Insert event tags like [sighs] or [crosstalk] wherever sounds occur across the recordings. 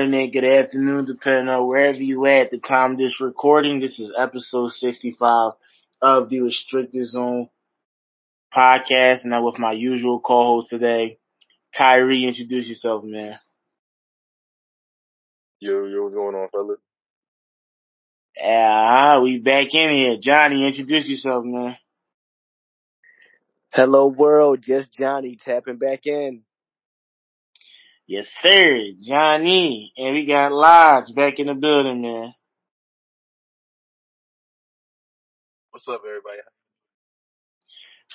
Good morning good afternoon, depending on wherever you at at the time of this recording. This is episode 65 of the Restricted Zone podcast, and I'm with my usual co-host today, Kyrie. Introduce yourself, man. Yo, yo, what's going on, fella? Ah, we back in here. Johnny, introduce yourself, man. Hello world, just Johnny tapping back in. Yes, sir, Johnny. And we got Lodge back in the building, man. What's up, everybody?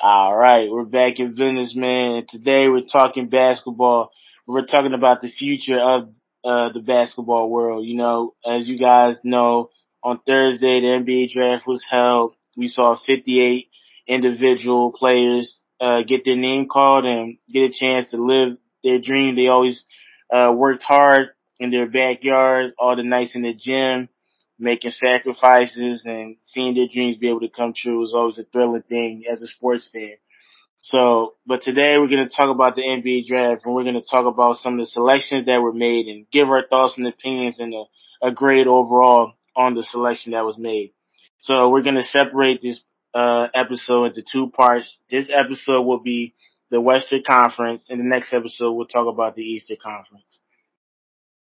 All right, we're back in business, man. And today we're talking basketball. We're talking about the future of uh, the basketball world. You know, as you guys know, on Thursday the NBA draft was held. We saw 58 individual players uh, get their name called and get a chance to live their dream. They always uh, worked hard in their backyard, all the nights in the gym, making sacrifices and seeing their dreams be able to come true is always a thrilling thing as a sports fan. So, but today we're going to talk about the NBA draft and we're going to talk about some of the selections that were made and give our thoughts and opinions and a, a grade overall on the selection that was made. So we're going to separate this uh, episode into two parts. This episode will be the Western Conference, in the next episode we'll talk about the Eastern Conference.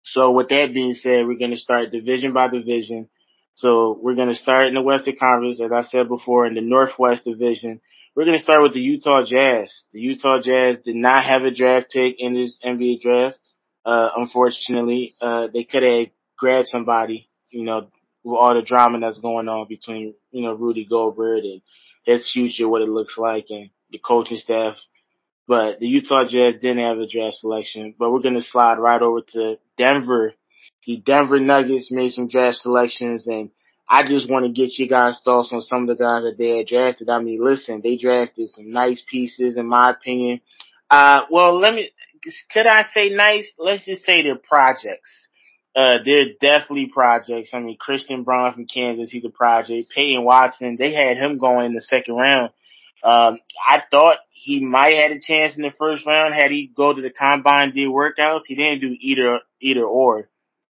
So with that being said, we're going to start division by division. So we're going to start in the Western Conference, as I said before, in the Northwest Division. We're going to start with the Utah Jazz. The Utah Jazz did not have a draft pick in this NBA draft. Uh, unfortunately, uh, they could have grabbed somebody, you know, with all the drama that's going on between, you know, Rudy Gobert and his future, what it looks like and the coaching staff but the Utah Jazz didn't have a draft selection. But we're going to slide right over to Denver. The Denver Nuggets made some draft selections and I just want to get you guys thoughts on some of the guys that they had drafted. I mean, listen, they drafted some nice pieces in my opinion. Uh, well, let me, could I say nice? Let's just say they're projects. Uh, they're definitely projects. I mean, Christian Braun from Kansas, he's a project. Peyton Watson, they had him going in the second round. Um, I thought he might have had a chance in the first round had he go to the combine did workouts. He didn't do either either or.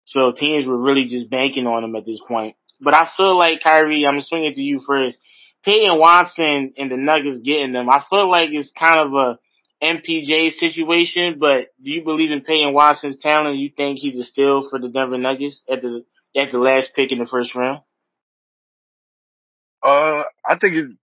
So teams were really just banking on him at this point. But I feel like Kyrie, I'm swinging to you first. Peyton Watson and the Nuggets getting them. I feel like it's kind of a MPJ situation, but do you believe in Peyton Watson's talent? You think he's a steal for the Denver Nuggets at the at the last pick in the first round? Uh, I think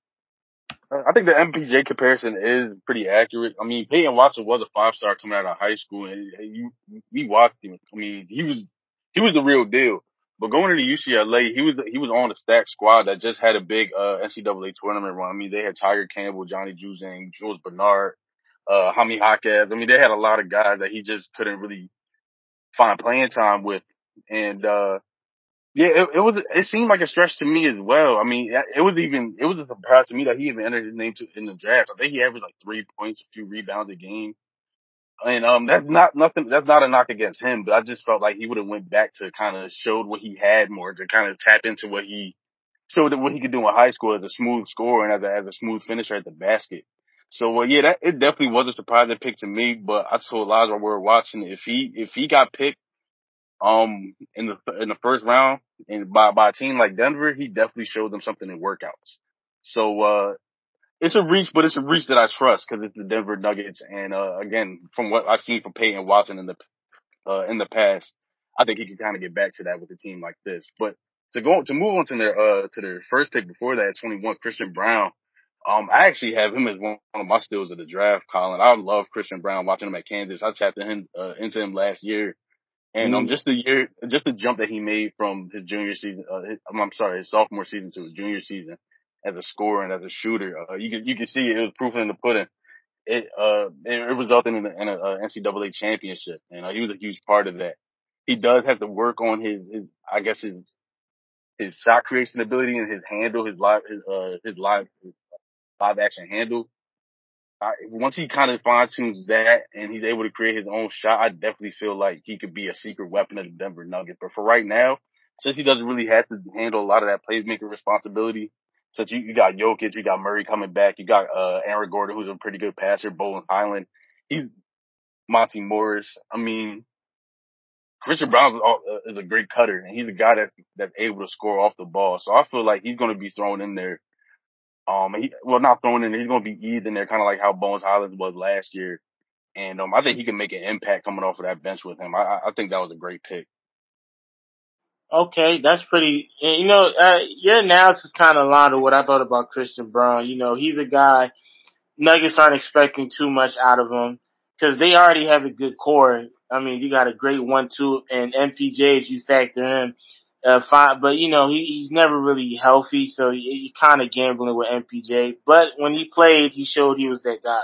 I think the MPJ comparison is pretty accurate. I mean, Peyton Watson was a five star coming out of high school, and you we watched him. I mean, he was he was the real deal. But going into UCLA, he was he was on a stacked squad that just had a big uh, NCAA tournament run. I mean, they had Tiger Campbell, Johnny Juzang, Jules Bernard, uh, Jaime Jaquez. I mean, they had a lot of guys that he just couldn't really find playing time with. And uh, yeah, it, it, was. It seemed like a stretch to me as well. I mean, it was even. It was a surprise to me that he even entered his name to, in the draft. I think he averaged like three points, a few rebounds a game, and um, that's not nothing. That's not a knock against him, but I just felt like he would have went back to kind of showed what he had more to kind of tap into what he showed what he could do in high school as a smooth scorer and as a as a smooth finisher at the basket. So yeah, that it definitely was a surprising pick to me. But I told while we were watching if he if he got picked um in the in the first round and by by a team like Denver, he definitely showed them something in workouts. So uh it's a reach, but it's a reach that I trust because it's the Denver Nuggets. And uh again, from what I've seen from Peyton Watson in the uh in the past, I think he can kind of get back to that with a team like this. But to go to move on to their uh to their first pick before that, twenty one, Christian Braun. Um, I actually have him as one of my steals of the draft, Colin. I love Christian Braun. watching him at Kansas. I chatted him uh, into him last year and um, mm-hmm. just the year, just the jump that he made from his junior season, uh, his, I'm sorry, his sophomore season to his junior season as a scorer and as a shooter, uh, you can you can see it, it was proof in the pudding. It uh it, it resulted in, a, in a, a NCAA championship, and uh, he was a huge part of that. He does have to work on his, his I guess his his shot creation ability and his handle, his live his uh his live his live action handle. I, once he kind of fine tunes that and he's able to create his own shot, I definitely feel like he could be a secret weapon of the Denver Nuggets. But for right now, since he doesn't really have to handle a lot of that playmaker responsibility, since you, you got Jokic, you got Murray coming back, you got uh Aaron Gordon, who's a pretty good passer, Bones Hyland, he's Monte Morris. I mean, Christian Braun is a great cutter, and he's a guy that's that's able to score off the ball. So I feel like he's going to be thrown in there. Um, he, well, not thrown in. He's going to be eased in there, kind of like how Bones Hyland was last year. And um, I think he can make an impact coming off of that bench with him. I, I think that was a great pick. Okay, that's pretty. You know, uh, your analysis kind of aligned with what I thought about Christian Braun. You know, he's a guy. Nuggets aren't expecting too much out of him because they already have a good core. I mean, you got a great one-two and MPJ if you factor in. Uh, fine, but you know he, he's never really healthy, so you, you're kind of gambling with MPJ. But when he played, he showed he was that guy.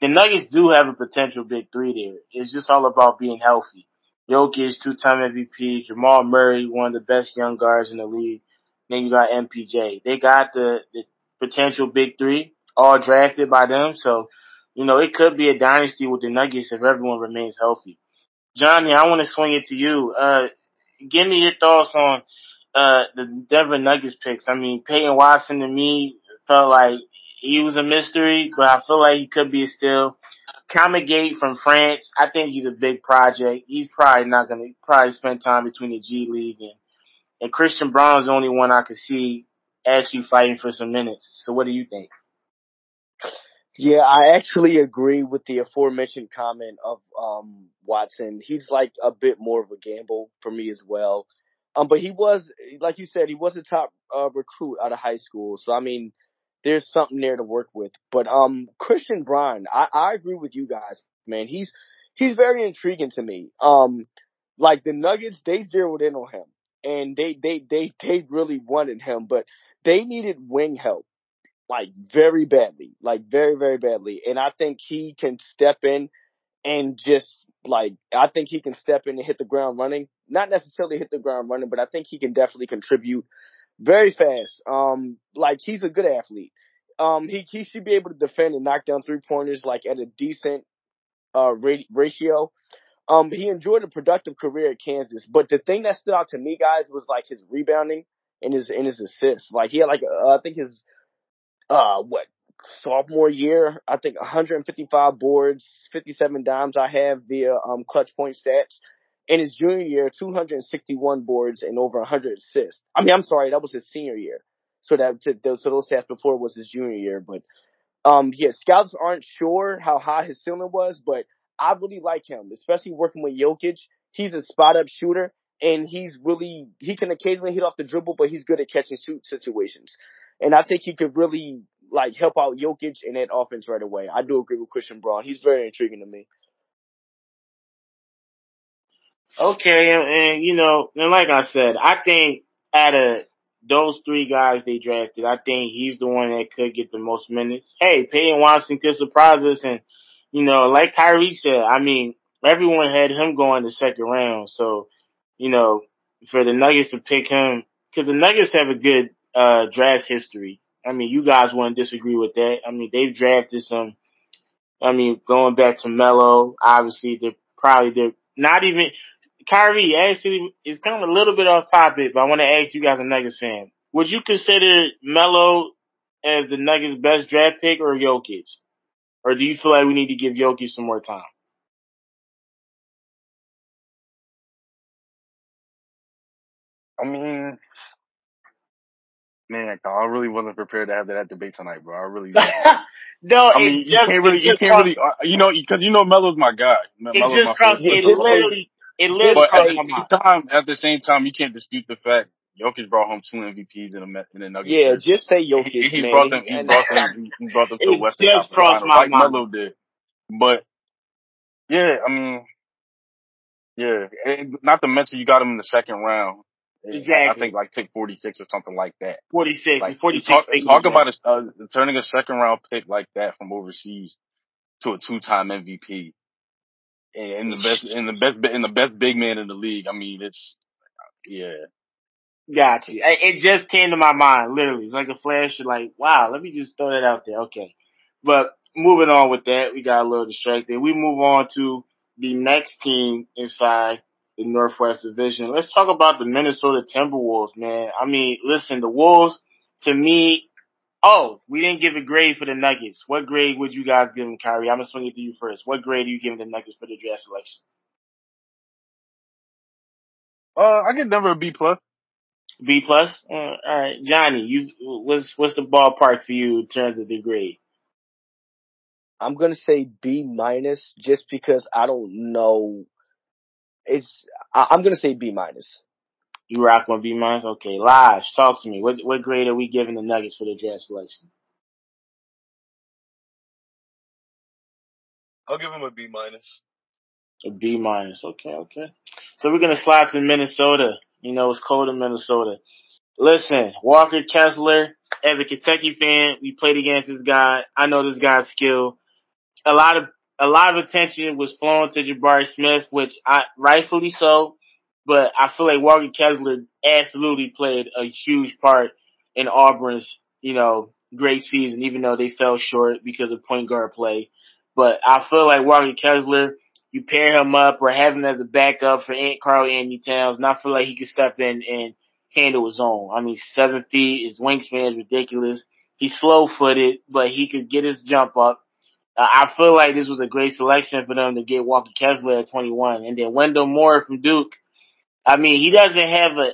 The Nuggets do have a potential big three there. It's just all about being healthy. Jokic, two-time MVP, Jamal Murray, one of the best young guards in the league. Then you got MPJ. They got the, the potential big three, all drafted by them. So, you know, it could be a dynasty with the Nuggets if everyone remains healthy. Johnny, I want to swing it to you. Uh, give me your thoughts on uh, the Denver Nuggets picks. I mean, Peyton Watson to me felt like he was a mystery, but I feel like he could be a steal. Kamagate from France, I think he's a big project. He's probably not going to probably spend time between the G League and and Christian Braun's the only one I could see actually fighting for some minutes. So what do you think? Yeah, I actually agree with the aforementioned comment of um Watson. He's like a bit more of a gamble for me as well. Um, but he was, like you said, he was a top uh, recruit out of high school. So I mean, there's something there to work with. But um, Christian Braun, I, I agree with you guys, man. He's he's very intriguing to me. Um, like the Nuggets, they zeroed in on him, and they they they they really wanted him, but they needed wing help like very badly, like very, very badly. And I think he can step in and just like, I think he can step in and hit the ground running. Not necessarily hit the ground running, but I think he can definitely contribute very fast. Um, like he's a good athlete. Um, he, he should be able to defend and knock down three pointers like at a decent, uh, ratio. Um, he enjoyed a productive career at Kansas, but the thing that stood out to me, guys, was like his rebounding and his and his assists. Like he had like uh, I think his uh, what, sophomore year, I think 155 boards, 57 dimes I have via, um, clutch point stats. In his junior year, 261 boards and over 100 assists. I mean, I'm sorry, that was his senior year. So that, so those stats before was his junior year, but, um, yeah, scouts aren't sure how high his ceiling was, but I really like him, especially working with Jokic. He's a spot up shooter and he's really, he can occasionally hit off the dribble, but he's good at catching shoot situations. And I think he could really like help out Jokic in that offense right away. I do agree with Christian Braun. He's very intriguing to me. Okay, and, and you know, and like I said, I think out of those three guys they drafted, I think he's the one that could get the most minutes. Hey, Peyton Watson could surprise us, and you know, like Kyrie said, I mean, everyone had him going the second round, so you know, for the Nuggets to pick him, because the Nuggets have a good uh, draft history. I mean, you guys wouldn't disagree with that. I mean, they've drafted some. I mean, going back to Melo, obviously they're probably they're not even Kyrie. Actually, it's kind of a little bit off topic, but I want to ask you guys, a Nuggets fan, would you consider Melo as the Nuggets' best draft pick or Jokic, or do you feel like we need to give Jokic some more time? I mean, Man, I really wasn't prepared to have that debate tonight, bro. I really. [laughs] no, I mean, you can't really, you can't really, uh, you know, because you know, Melo's my guy. Melo's it just crossed, it literally, it literally but at the same time, at the same time, you can't dispute the fact Jokic brought home two MVPs in a in a Nuggets. Yeah, year. just say Jokic. He, he man. brought them. He brought them. [laughs] He brought them to the Western just crossed my like mind. Melo did. But yeah, I mean, yeah, and not to mention you got him in the second round. Exactly. I think like pick 46 or something like that. 46. Like, 46. Talk, talk about a, uh, turning a second round pick like that from overseas to a two time MVP. And, the best, and the best, and the best big man in the league. I mean, it's, yeah. Got you. It just came to my mind, literally. It's like a flash. You're like, wow, let me just throw that out there. Okay. But moving on with that, we got a little distracted. We move on to the next team inside the Northwest Division. Let's talk about the Minnesota Timberwolves, man. I mean, listen, the Wolves, to me, oh, we didn't give a grade for the Nuggets. What grade would you guys give them, Kyrie? I'm gonna swing it to you first. What grade are you giving the Nuggets for the draft selection? Uh, I give Denver a B plus. B plus. Uh, all right, Johnny, you what's what's the ballpark for you in terms of the grade? I'm gonna say B minus just because I don't know. It's I, I'm gonna say B minus. You rock on B minus. Okay, Lodge, talk to me. What what grade are we giving the Nuggets for the draft selection? I'll give him a B minus. A B minus. Okay, okay. So we're gonna slide to Minnesota. You know, it's cold in Minnesota. Listen, Walker Kessler, as a Kentucky fan, we played against this guy. I know this guy's skill. A lot of a lot of attention was flowing to Jabari Smith, which I rightfully so. But I feel like Walker Kessler absolutely played a huge part in Auburn's, you know, great season, even though they fell short because of point guard play. But I feel like Walker Kessler, you pair him up or have him as a backup for Aunt Karl-Anthony Towns, and I feel like he could step in and handle his own. I mean, seven feet, his wingspan is ridiculous. He's slow footed, but he could get his jump up. Uh, I feel like this was a great selection for them to get Walker Kessler at 21. And then Wendell Moore from Duke. I mean, he doesn't have an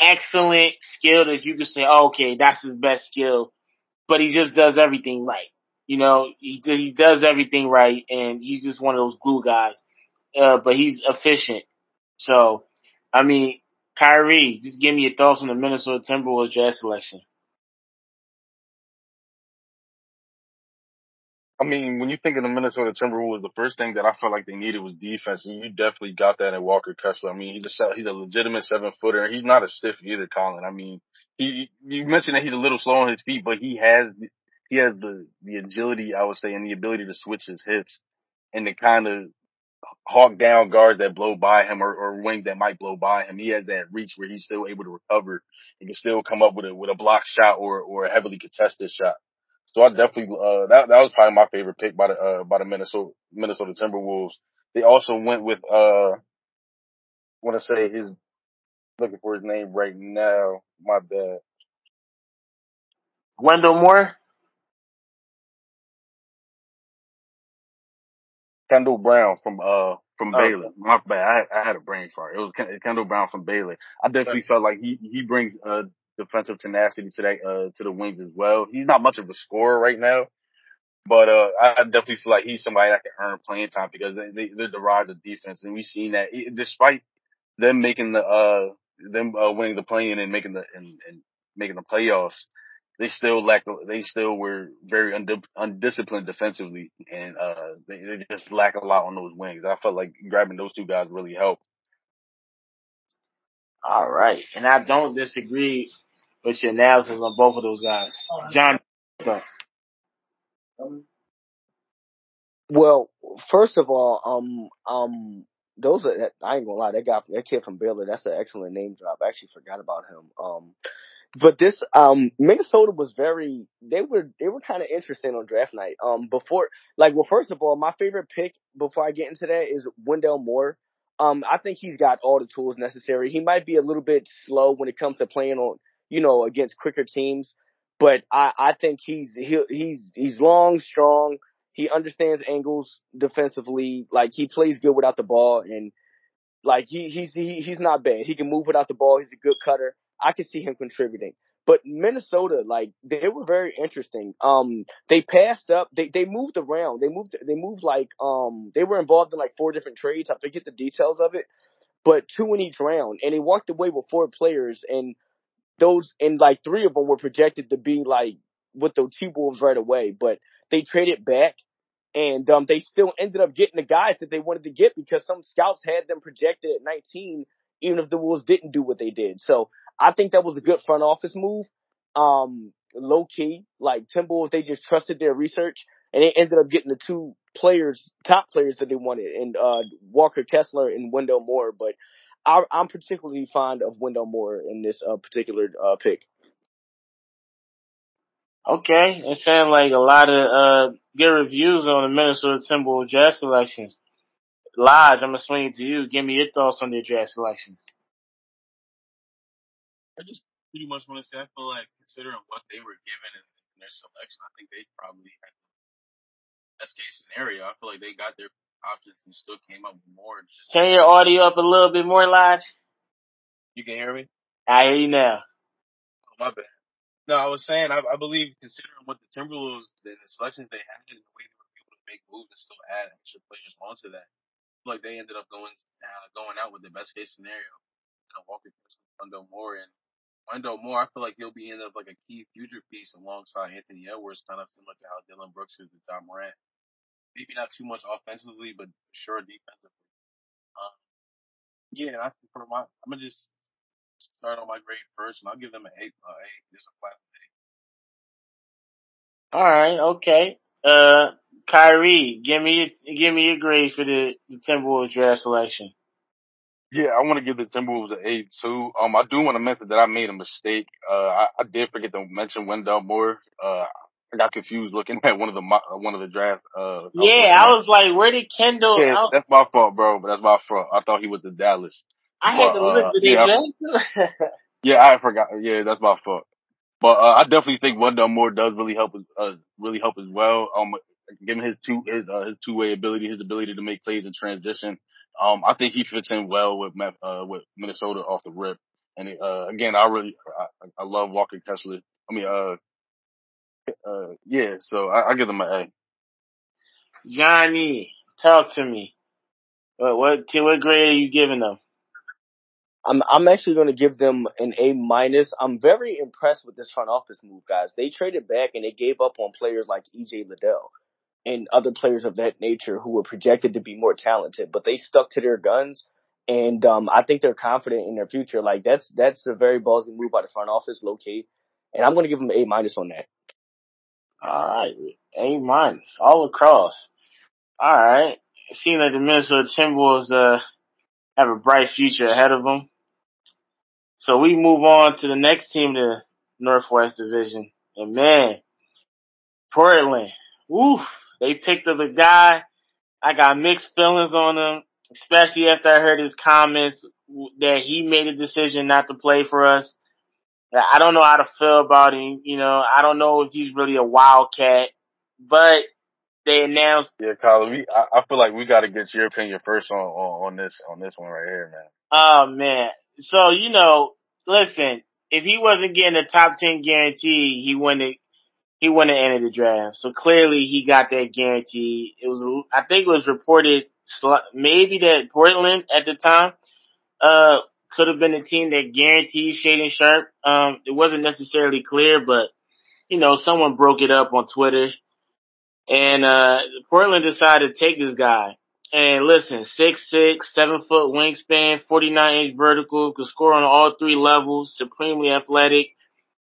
excellent skill that you can say, oh, okay, that's his best skill, but he just does everything right. You know, he he does everything right, and he's just one of those glue guys. Uh, but he's efficient. So, I mean, Kyrie, just give me your thoughts on the Minnesota Timberwolves draft selection. I mean, when you think of the Minnesota Timberwolves, the first thing that I felt like they needed was defense, and you definitely got that in Walker Kessler. I mean, he's a he's a legitimate seven footer, and he's not a stiff either, Colin. I mean, he you mentioned that he's a little slow on his feet, but he has he has the the agility, I would say, and the ability to switch his hips and to kind of hawk down guards that blow by him or, or wing that might blow by him. He has that reach where he's still able to recover. He can still come up with a with a block shot or or a heavily contested shot. So I definitely uh that that was probably my favorite pick by the uh by the Minnesota Minnesota Timberwolves. They also went with uh I want to say his looking for his name right now. My bad. Wendell Moore. Kendall Brown from uh from Oh. Baylor. My bad. I, I had a brain fart. It was Kendall Brown from Baylor. I definitely felt like he he brings uh defensive tenacity to that uh to the wings as well. He's not much of a scorer right now, but uh I definitely feel like he's somebody that can earn playing time because they, they they're the rise of defense, and we've seen that despite them making the uh them uh, winning the play-in and making the and, and making the playoffs. They still lack. They still were very undip- undisciplined defensively, and uh, they, they just lack a lot on those wings. I felt like grabbing those two guys really helped. All right, and I don't disagree with your analysis on both of those guys. John? Well, first of all, um, um, those are I ain't gonna lie, that guy, that kid from Baylor, that's an excellent name drop. I actually forgot about him. Um, but this, um, Minnesota was very, they were, they were kind of interesting on draft night. Um, before, like, well, first of all, my favorite pick before I get into that is Wendell Moore. Um, I think he's got all the tools necessary. He might be a little bit slow when it comes to playing on, you know, against quicker teams, but I, I think he's, he, he's, he's long, strong. He understands angles defensively. Like he plays good without the ball and like he, he's, he, he's not bad. He can move without the ball. He's a good cutter. I can see him contributing. But Minnesota, like they were very interesting. Um, they passed up. They they moved around. They moved. They moved like um. They were involved in like four different trades. I forget the details of it, but two in each round. And they walked away with four players, and those and like three of them were projected to be like with the T Wolves right away. But they traded back, and um, they still ended up getting the guys that they wanted to get because some scouts had them projected at 19, even if the Wolves didn't do what they did. So I think that was a good front office move. Um, low key, like Timberwolves, they just trusted their research and they ended up getting the two players, top players that they wanted, and uh, Walker Kessler and Wendell Moore. But I, I'm particularly fond of Wendell Moore in this uh, particular uh, pick. Okay, it sounds like a lot of uh good reviews on the Minnesota Timberwolves draft selections. Lodge, I'm gonna swing it to you. Give me your thoughts on their draft selections. I just pretty much want to say I feel like considering what they were given in, in their selection, I think they probably had the best case scenario. I feel like they got their options and still came up with more. Just Turn your audio up a little bit more, Lodge. You can hear me? I hear you now. Oh, my bad. No, I was saying I, I believe considering what the Timberwolves, the, the selections they had, and the way they were able to make moves and still add extra players onto that, like they ended up going uh, going out with the best case scenario. You know, Walker Wendell Moore, and Wendell Moore. I feel like he'll be in of like a key future piece alongside Anthony Edwards, kind of similar to how Dillon Brooks is with Ja Morant. Maybe not too much offensively, but sure defensively. Um, yeah, I for my, I'm gonna just start on my grade first, and I'll give them an eight. Uh, eight. Just a flat eight. All right, okay. Uh, Kyrie, give me give me a grade for the the Timberwolves draft selection. Yeah, I want to give the Timberwolves an eight too. Um, I do want to mention that I made a mistake. Uh, I, I did forget to mention Wendell Moore. Uh, I got confused looking [laughs] at one of the one of the draft. Uh, yeah, I was like, where did Kendall? Yeah, that's my fault, bro. But that's my fault. I thought he was the Dallas. I but, had to look uh, yeah, [laughs] [laughs] yeah, I forgot. Yeah, that's my fault. But uh, I definitely think Wendell Moore does really help. Uh, really help as well. Um, given his two his uh, his two way ability, his ability to make plays in transition. Um, I think he fits in well with uh with Minnesota off the rip. And uh, again, I really I, I love Walker Kessler. I mean, uh, uh, yeah. So I, I give them an A. Johnny, talk to me. What what what grade are you giving them? I'm I'm actually going to give them an A minus. I'm very impressed with this front office move, guys. They traded back and they gave up on players like EJ Liddell and other players of that nature who were projected to be more talented, but they stuck to their guns. And um, I think they're confident in their future. Like that's that's a very ballsy move by the front office, low key. And I'm going to give them an A minus on that. All right, A minus all across. All right, it seems like the Minnesota Timberwolves uh, have a bright future ahead of them. So we move on to the next team, the Northwest Division, and man, Portland. Woof, they picked up a guy. I got mixed feelings on him, especially after I heard his comments that he made a decision not to play for us. I don't know how to feel about him. You know, I don't know if he's really a wildcat, but they announced. Yeah, Colin, we, I, I feel like we got to get your opinion first on, on, on this, on this one right here, man. Oh man. So, you know, listen, if he wasn't getting a top 10 guarantee, he wouldn't he wouldn't have entered the draft. So clearly he got that guarantee. It was, I think it was reported maybe that Portland at the time, uh, could have been a team that guaranteed Shaedon Sharpe. Um, it wasn't necessarily clear, but you know, someone broke it up on Twitter and, uh, Portland decided to take this guy. And listen, six six, seven foot wingspan, 49 inch vertical, could score on all three levels, supremely athletic.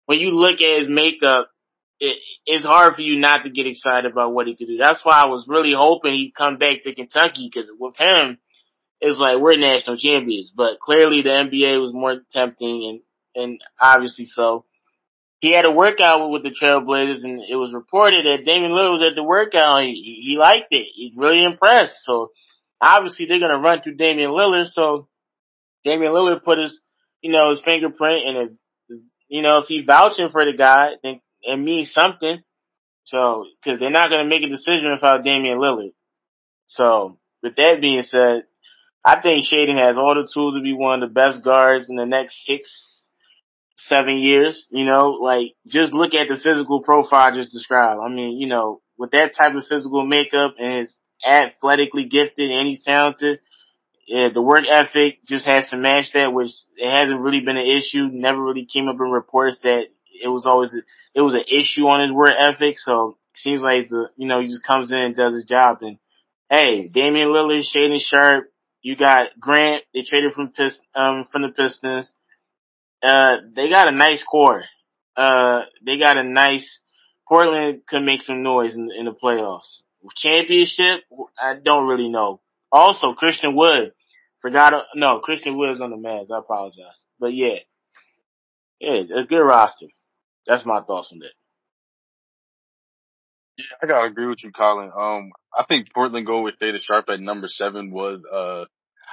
When you look at his makeup, it, it's hard for you not to get excited about what he could do. That's why I was really hoping he'd come back to Kentucky because with him, it's like we're national champions. But clearly the NBA was more tempting and, and obviously so. He had a workout with the Trailblazers and it was reported that Damian Lillard was at the workout. He, he liked it. He's really impressed. So obviously they're going to run through Damian Lillard. So Damian Lillard put his, you know, his fingerprint and if, you know, if he's vouching for the guy, then it means something. So, cause they're not going to make a decision without Damian Lillard. So with that being said, I think Shaedon has all the tools to be one of the best guards in the next six, seven years. You know, like just look at the physical profile I just described. I mean, you know, with that type of physical makeup and is athletically gifted and he's talented, yeah, the work ethic just has to match that, which it hasn't really been an issue. Never really came up in reports that it was always, a, it was an issue on his work ethic. So it seems like he's the, you know, he just comes in and does his job. And hey, Damian Lillard, Shaedon Sharpe, you got Grant. They traded from Pist- um from the Pistons. Uh, they got a nice core. Uh, they got a nice. Portland could make some noise in, in the playoffs. Championship, I don't really know. Also, Christian Wood. Forgot, no, Christian Wood is on the Mavs. I apologize. But yeah. Yeah, a good roster. That's my thoughts on that. I gotta agree with you, Colin. Um, I think Portland going with Shaedon Sharpe at number seven was, uh,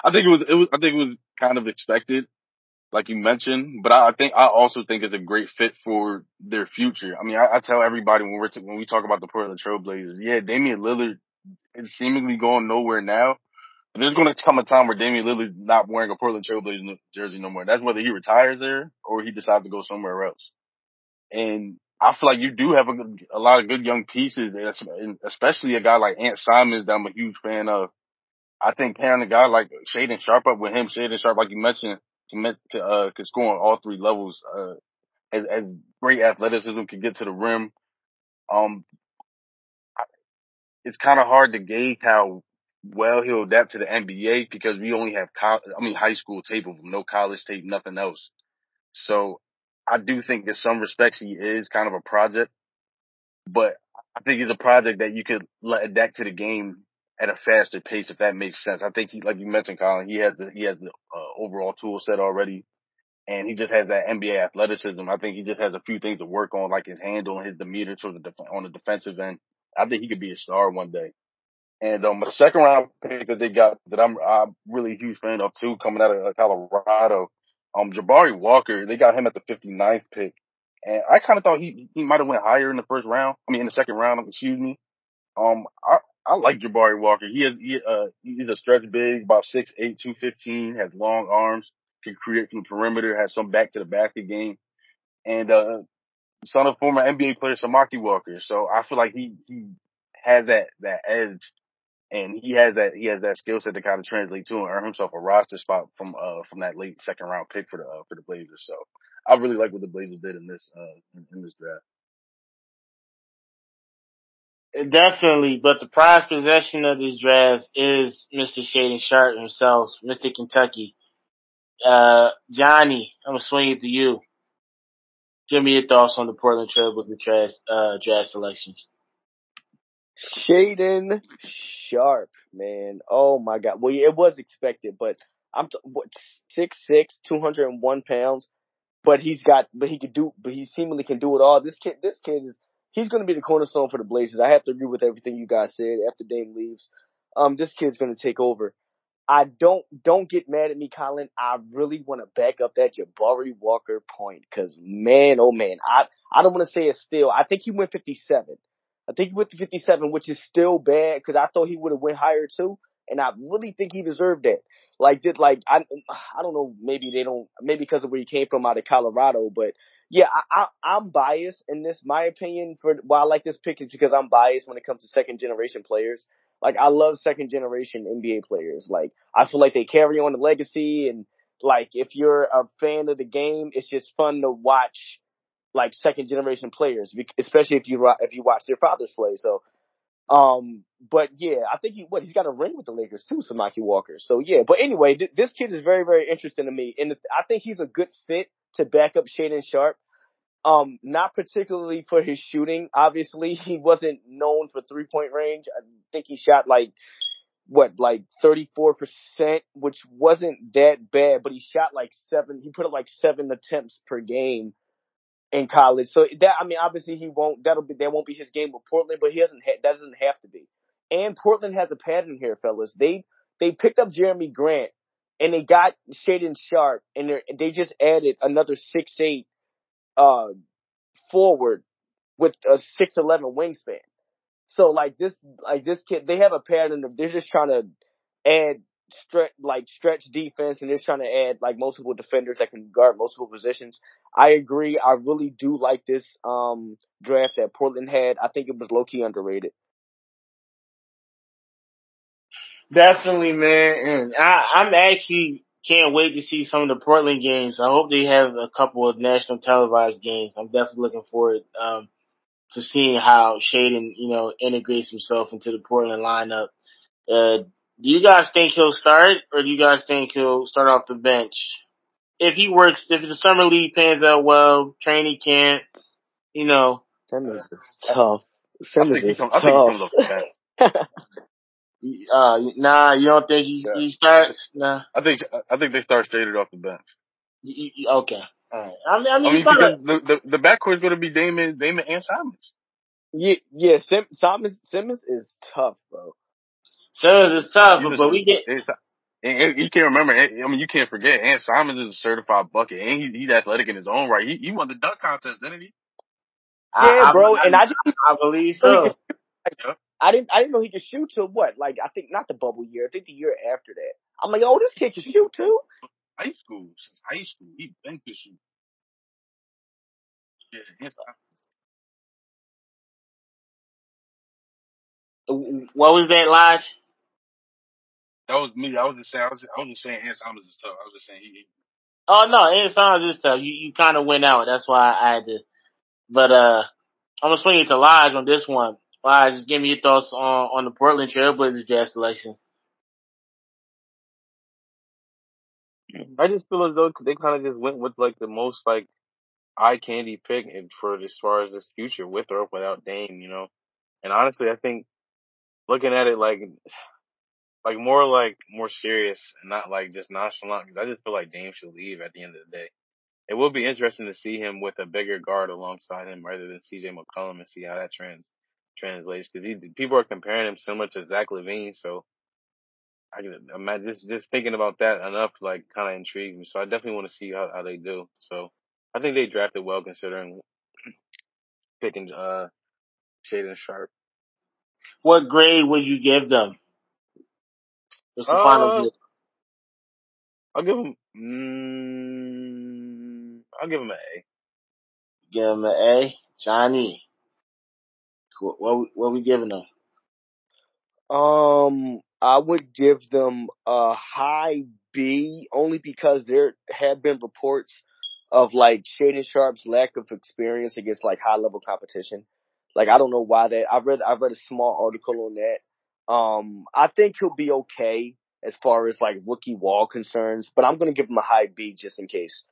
I think it was, it was, I think it was kind of expected, like you mentioned, but I, I think, I also think it's a great fit for their future. I mean, I, I tell everybody when we're, t- when we talk about the Portland Trailblazers, yeah, Damian Lillard is seemingly going nowhere now, But there's going to come a time where Damian Lillard's not wearing a Portland Trailblazers jersey no more. That's whether he retires there or he decides to go somewhere else. And I feel like you do have a, a lot of good young pieces, especially a guy like Ant Simons that I'm a huge fan of. I think pairing a guy like Shaedon Sharpe up with him, Shaedon Sharpe, like you mentioned, can, uh, can score on all three levels, uh, as, as great athleticism can get to the rim. Um, it's kind of hard to gauge how well he'll adapt to the NBA because we only have, co- I mean, high school tape of him, no college tape, nothing else. So I do think in some respects he is kind of a project, but I think he's a project that you could let adapt to the game at a faster pace, if that makes sense. I think he, like you mentioned, Colin, he has the, he has the uh, overall tool set already and he just has that NBA athleticism. I think he just has a few things to work on, like his handle and his demeanor of def- on the defensive end. I think he could be a star one day. And um, second round pick that they got that I'm I'm really a huge fan of too, coming out of uh, Colorado, um, Jabari Walker, they got him at the 59th pick, and I kind of thought he he might have went higher in the first round. I mean, in the second round, excuse me. Um, I I like Jabari Walker. He is he uh he's a stretch big, about six eight, two fifteen, has long arms, can create from the perimeter, has some back to the basket game, and uh son of former NBA player Samaki Walker. So I feel like he he has that that edge and he has that he has that skill set to kind of translate to and earn himself a roster spot from uh from that late second round pick for the uh, for the Blazers. So I really like what the Blazers did in this uh in, in this draft. Definitely, but the prized possession of this draft is Mr. Shaedon Sharpe himself, Mr. Kentucky. Uh, Johnny, I'm gonna swing it to you. Give me your thoughts on the Portland Trail Blazers draft, uh, draft selections. Shaedon Sharpe, man. Oh my God. Well, it was expected, but I'm t- what six six, two hundred and one pounds. But he's got, but he could do, but he seemingly can do it all. This kid, this kid is, he's going to be the cornerstone for the Blazers. I have to agree with everything you guys said. After Dame leaves, um, this kid's going to take over. I don't don't get mad at me, Colin. I really want to back up that Jabari Walker point because man, oh man, I I don't want to say it's still. I think he went 57. I think he went to 57, which is still bad because I thought he would have went higher too, and I really think he deserved that. Like did like I I don't know maybe they don't maybe because of where he came from out of Colorado, but yeah I, I I'm biased in this. My opinion for why I like this pick is because I'm biased when it comes to second generation players. Like I love second generation NBA players. Like I feel like they carry on the legacy and like if you're a fan of the game, it's just fun to watch like second generation players, especially if you if you watch their fathers play. So, um, but yeah, I think he what he's got a ring with the Lakers too, Samaki Walker. So yeah, but anyway, th- this kid is very very interesting to me, and I think he's a good fit to back up Shaedon Sharpe. Um, not particularly for his shooting. Obviously, [laughs] he wasn't known for three point range. I think he shot like what, like 34%, which wasn't that bad, but he shot like seven, he put up like seven attempts per game in college. So that I mean, obviously he won't. That'll be that won't be his game with Portland, but he doesn't. Ha- that doesn't have to be. And Portland has a pattern here, fellas. They they picked up Jerami Grant and they got Shaedon Sharpe and they just added another six eight uh forward with a six eleven wingspan. So like this like this kid, they have a pattern of they're just trying to add stretch like stretch defense and they're trying to add like multiple defenders that can guard multiple positions. I agree. I really do like this um draft that Portland had. I think it was low key underrated. Definitely, man. And I, I'm actually can't wait to see some of the Portland games. I hope they have a couple of national televised games. I'm definitely looking forward um, to seeing how Shaedon, you know, integrates himself into the Portland lineup. Uh, do you guys think he'll start, or do you guys think he'll start off the bench? If he works, if the summer league pans out well, training camp, you know. Simons is tough. Simons is tough. I think [laughs] he comes the uh, nah, you don't think he, yeah. he starts? Nah. I think I think they start straight off the bench. Okay. All right. I mean, I mean, I mean gotta, the, the the backcourt is going to be Damon, Damon, and Simons. Yeah, yeah. Sim, Simons, Simons is tough, bro. Simons is tough, but, but we get. And you can't remember. I mean, you can't forget. Ant Simons is a certified bucket, and he, he's athletic in his own right. He, he won the dunk contest, didn't he? Yeah, I, bro. I, and I just, I believe [laughs] so. I I didn't I didn't know he could shoot till what? Like I think not the bubble year. I think the year after that. I'm like, oh, this kid can shoot too. High school, since high school, he been to shoot. Yeah, What was that, Lodge? That was me. I was just saying. I was. I was just saying. Hans Thomas is tough. I was just saying he. Oh no, it sounds just tough. You you kind of went out. That's why I had to. But uh, I'm gonna swing it to Lodge on this one. Lodge, just give me your thoughts on on the Portland Trailblazers draft selections. I just feel as though they kind of just went with like the most like eye candy pick for as far as this future with or without Dame, you know. And honestly, I think looking at it like like more like more serious and not like just nonchalant. Cause I just feel like Dame should leave at the end of the day. It will be interesting to see him with a bigger guard alongside him rather than CJ McCollum and see how that trans translates. Because people are comparing him similar to Zach LaVine. so I can imagine just just thinking about that enough like kind of intrigues me. So I definitely want to see how, how they do. So I think they drafted well considering picking uh Shaedon Sharpe. What grade would you give them? What's the Uh, final grade? I'll give them. Mm, I'll give them an A. Give them an A. Johnny. What what, we- what we giving them? Um, I would give them a high B only because there have been reports of like Shaedon Sharpe's lack of experience against like high level competition. Like I don't know why that. I read I read a small article on that. Um, I think he'll be okay as far as like rookie wall concerns, but I'm gonna give him a high B just in case.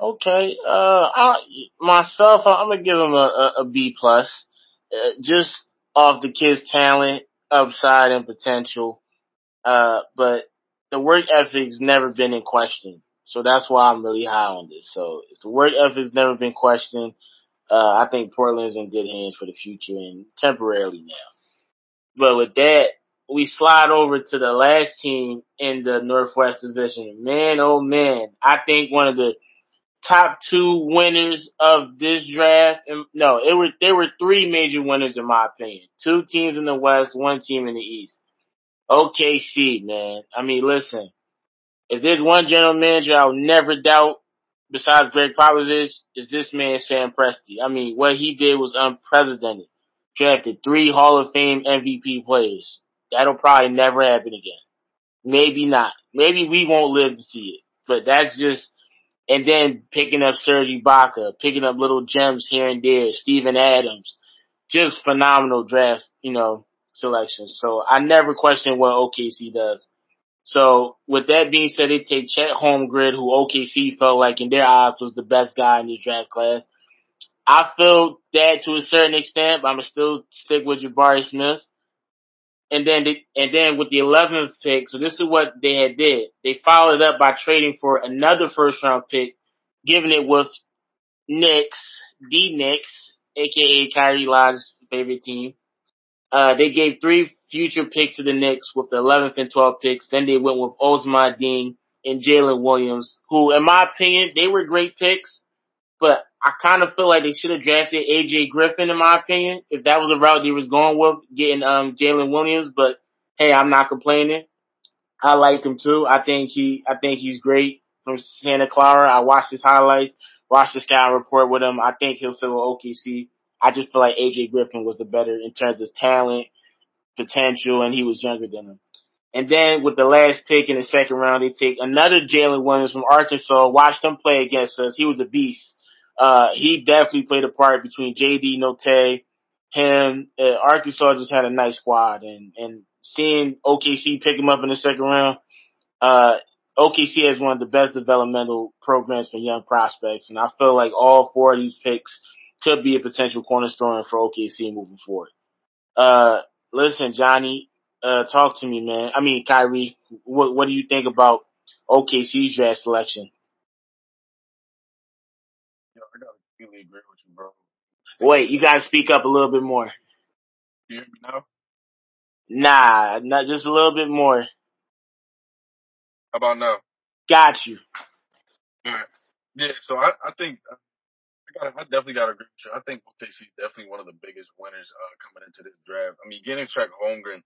Okay. Uh, I, myself, I'm gonna give him a, a, a B plus, uh, just off the kid's talent, upside, and potential. Uh, but the work ethic's never been in question, so that's why I'm really high on this. So if the work ethic's never been questioned, uh, I think Portland's in good hands for the future and temporarily now. But with that, we slide over to the last team in the Northwest Division. Man, oh man, I think one of the top two winners of this draft. No, it were there were three major winners in my opinion. Two teams in the West, one team in the East. OKC, man. I mean, listen, if there's one general manager I'll never doubt besides Gregg Popovich, is this man Sam Presti. I mean, what he did was unprecedented. Drafted three Hall of Fame MVP players. That'll probably never happen again. Maybe not. Maybe we won't live to see it. But that's just and then picking up Serge Ibaka, picking up little gems here and there, Steven Adams, just phenomenal draft, you know, selections. So I never question what OKC does. So with that being said, they take Chet Holmgren, who OKC felt like in their eyes was the best guy in this draft class. I feel that to a certain extent, but I'm gonna still stick with Jabari Smith. And then, and then with the 11th pick, so this is what they had did. They followed up by trading for another first round pick, giving it with Knicks, the Knicks, aka Kyrie Lodge's favorite team. Uh, they gave three future picks to the Knicks with the 11th and 12th picks. Then they went with Ousmane Dieng and Jalen Williams, who, in my opinion, they were great picks. But I kind of feel like they should have drafted AJ Griffin, in my opinion, if that was the route they was going with, getting um Jalen Williams. But hey, I'm not complaining. I like him too. I think he, I think he's great from Santa Clara. I watched his highlights, watched the scout report with him. I think he'll fill OKC. I just feel like AJ Griffin was the better in terms of talent, potential, and he was younger than him. And then with the last pick in the second round, they take another Jalen Williams from Arkansas. Watched him play against us. He was a beast. Uh, he definitely played a part between JD Note, him, uh, Arkansas just had a nice squad and, and seeing OKC pick him up in the second round, uh, OKC has one of the best developmental programs for young prospects. And I feel like all four of these picks could be a potential cornerstone for OKC moving forward. Uh, listen, Johnny, uh, talk to me, man. I mean, Kyrie, what, what do you think about OKC's draft selection? Yo, I gotta completely agree with you, bro. Wait, you gotta speak up a little bit more. You hear me now? Nah, not just a little bit more. How about now? Got you. Yeah, so I, I think gotta, I definitely got to agree with you. I think OKC is definitely one of the biggest winners uh, coming into this draft. I mean, getting Chet Holmgren,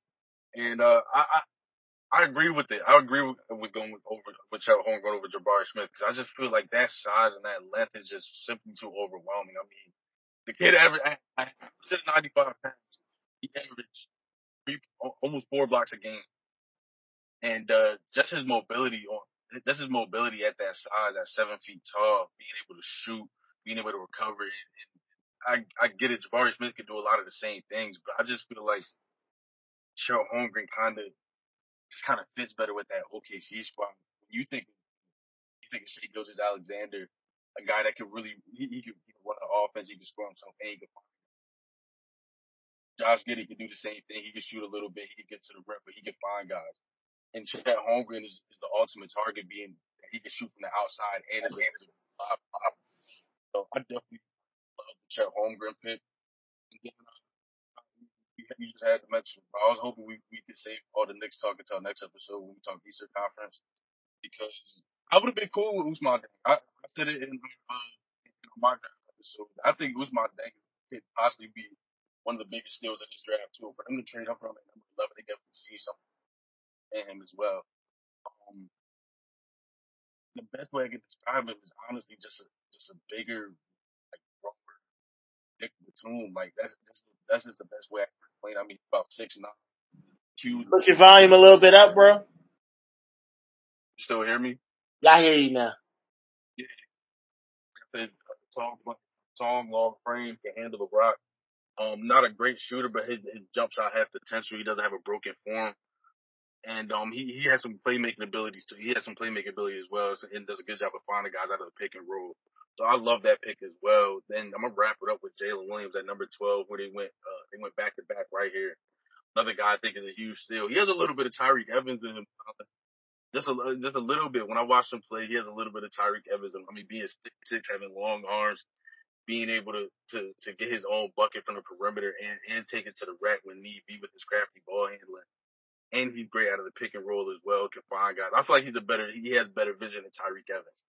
and uh, I, I I agree with it. I agree with, with going with over with Chet Holmgren over Jabari Smith because I just feel like that size and that length is just simply too overwhelming. I mean, the kid averaged I, I, 95 pounds. He averaged three, almost four blocks a game, and uh, just his mobility on just his mobility at that size, at seven feet tall, being able to shoot, being able to recover, and, I I get it. Jabari Smith can do a lot of the same things, but I just feel like Chet Holmgren kind of just kind of fits better with that OKC. When you think you think of Shai Gilgeous-Alexander, a guy that could really he, he could could run an offense, he could score himself, and he could find Josh Giddey could do the same thing. He could shoot a little bit. He could get to the rim, but he could find guys. And Chet Holmgren is, is the ultimate target, being he can shoot from the outside and is able. So I definitely love the Chet Holmgren pick. And then, uh, you just had to mention. I was hoping we, we could save all the Knicks talk until next episode when we talk Eastern Conference because I would have been cool with Ousmane. I, I said it in, uh, in my episode. I think Ousmane Dieng could possibly be one of the biggest steals in this draft too. For them to trade him from like number eleven, they definitely see something in him as well. Um, the best way I can describe him is honestly just a just a bigger, like rougher Nick Batum. Like that's just that's just the best way I can explain. I mean, about six nine, huge. Put your volume a little bit up, bro. You still hear me? Yeah, I hear you now. Yeah. I said, tall, tall, long frame, can handle the rock. Um, not a great shooter, but his, his jump shot has potential. He doesn't have a broken form. And, um, he, he has some playmaking abilities too. He has some playmaking ability as well and does a good job of finding guys out of the pick and roll. So I love that pick as well. Then I'm to wrap it up with Jalen Williams at number 12 where they went, uh, they went back to back right here. Another guy I think is a huge steal. He has a little bit of Tyreke Evans in him. Just a, just a little bit. When I watched him play, he has a little bit of Tyreke Evans. I mean, being six, six, having long arms, being able to, to, to get his own bucket from the perimeter and, and take it to the rack when need be with his crafty ball handling. And he's great out of the pick and roll as well, can find guys. I feel like he's a better, he has better vision than Tyreke Evans.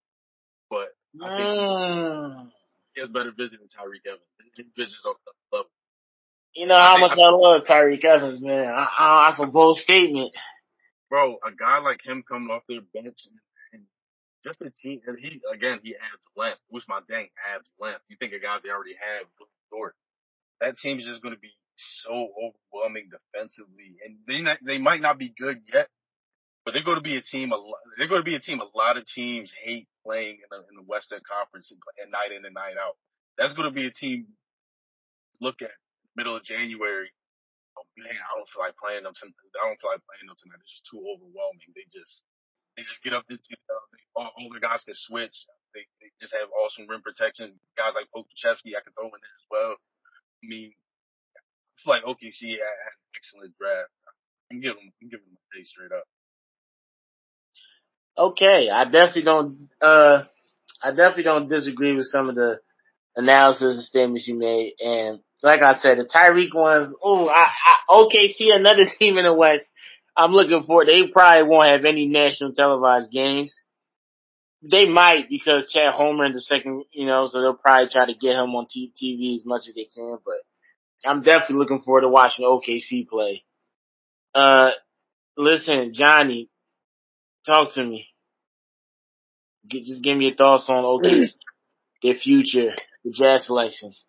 But I think mm. he has better vision than Tyreke Evans. His vision's on the level. You know how much I love Tyreke Evans, man. I, I, that's a bold statement. Bro, a guy like him coming off their bench and just the team, and he again he adds length. Ousmane Dieng adds length. You think a guy they already have short. That team is just going to be so overwhelming defensively, and they not, they might not be good yet, but they're going to be a team. A they're going to be a team. A lot of teams hate playing in the, in the Western Conference and night in and night out. That's going to be a team. Look at middle of January. Oh man, I don't feel like playing them. Tonight. I don't feel like playing them tonight. It's just too overwhelming. They just they just get up to uh, they, all, all the guys can switch. They, they just have awesome rim protection. Guys like Pokusevski, I can throw in there as well. I mean, feel like OKC had, an excellent draft. I'm giving I'm giving them a day straight up. Okay, I definitely don't. uh I definitely don't disagree with some of the analysis and statements you made. And like I said, the Tyreke Evans. Oh, I, I OKC, another [laughs] team in the West I'm looking for. They probably won't have any national televised games. They might because Chet Holmgren the second, you know, so they'll probably try to get him on TV as much as they can. But I'm definitely looking forward to watching OKC play. Uh, listen, Johnny, talk to me. Get, just give me your thoughts on OKC, [clears throat] their future, the Jazz selections.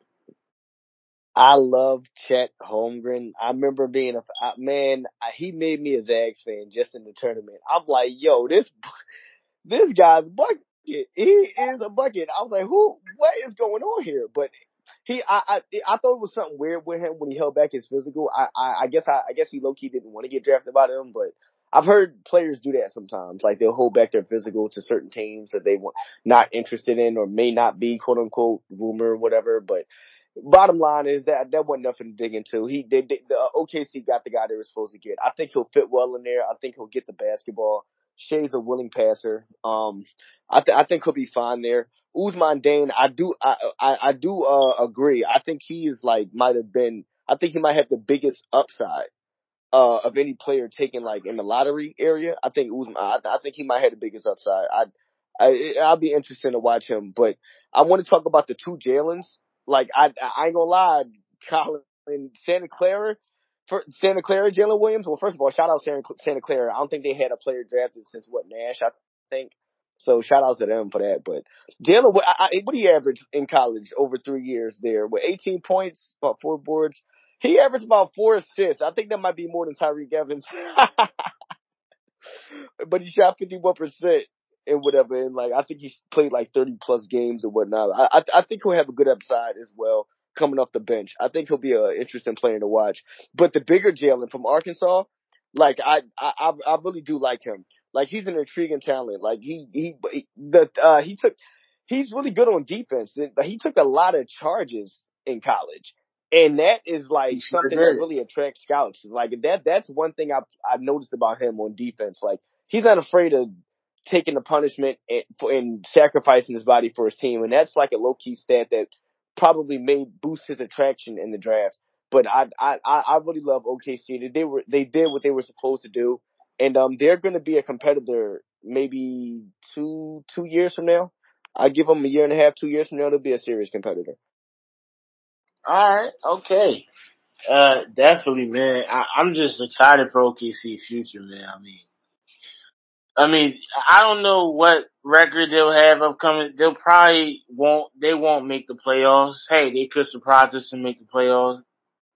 I love Chet Holmgren. I remember being a man. He made me a Zags fan just in the tournament. I'm like, yo, this this guy's bucket. He is a bucket. I was like, who? What is going on here? But he, I, I, I thought it was something weird with him when he held back his physical. I, I, I guess, I, I guess he low key didn't want to get drafted by them, but I've heard players do that sometimes. Like they'll hold back their physical to certain teams that they want not interested in or may not be quote unquote rumor or whatever. But bottom line is that that wasn't nothing to dig into. He they, they, the OKC got the guy they were supposed to get. I think he'll fit well in there. I think he'll get the basketball. Shai's a willing passer. Um, I th- I think he'll be fine there. Ousmane Dieng, I do I I, I do uh, agree. I think he is like might have been. I think he might have the biggest upside uh, of any player taken like in the lottery area. I think Ousmane. I, I think he might have the biggest upside. I I, I'll be interested to watch him. But I want to talk about the two Jalen's. Like I, I ain't gonna lie, Colin in Santa Clara. For Santa Clara, Jalen Williams. Well, first of all, shout out Santa Clara. I don't think they had a player drafted since what Nash, I think. So shout out to them for that. But Jalen, what, I, what he average in college over three years there? With 18 points, about four boards. He averaged about four assists. I think that might be more than Tyreke Evans. [laughs] but he shot 51% and whatever. And like, I think he's played like 30 plus games and whatnot. I, I, I think he'll have a good upside as well coming off the bench. I think he'll be an interesting player to watch. But the bigger Jalen from Arkansas, like I, I, I really do like him. Like he's an intriguing talent. Like he, he, the, uh, he took, he's really good on defense, but he took a lot of charges in college. And that is like sure something did. that really attracts scouts. Like that, that's one thing I've, I've noticed about him on defense. Like he's not afraid of taking the punishment and, and sacrificing his body for his team. And that's like a low key stat that probably made boost his attraction in the draft. But I I I really love OKC. They were they did what they were supposed to do, and um they're going to be a competitor maybe two two years from now. I give them a year and a half, two years from now, they'll be a serious competitor. All right, okay, uh, definitely, man. I, I'm just excited for OKC future, man. I mean, I mean, I don't know what record they'll have upcoming. They'll probably won't. They won't make the playoffs. Hey, they could surprise us and make the playoffs.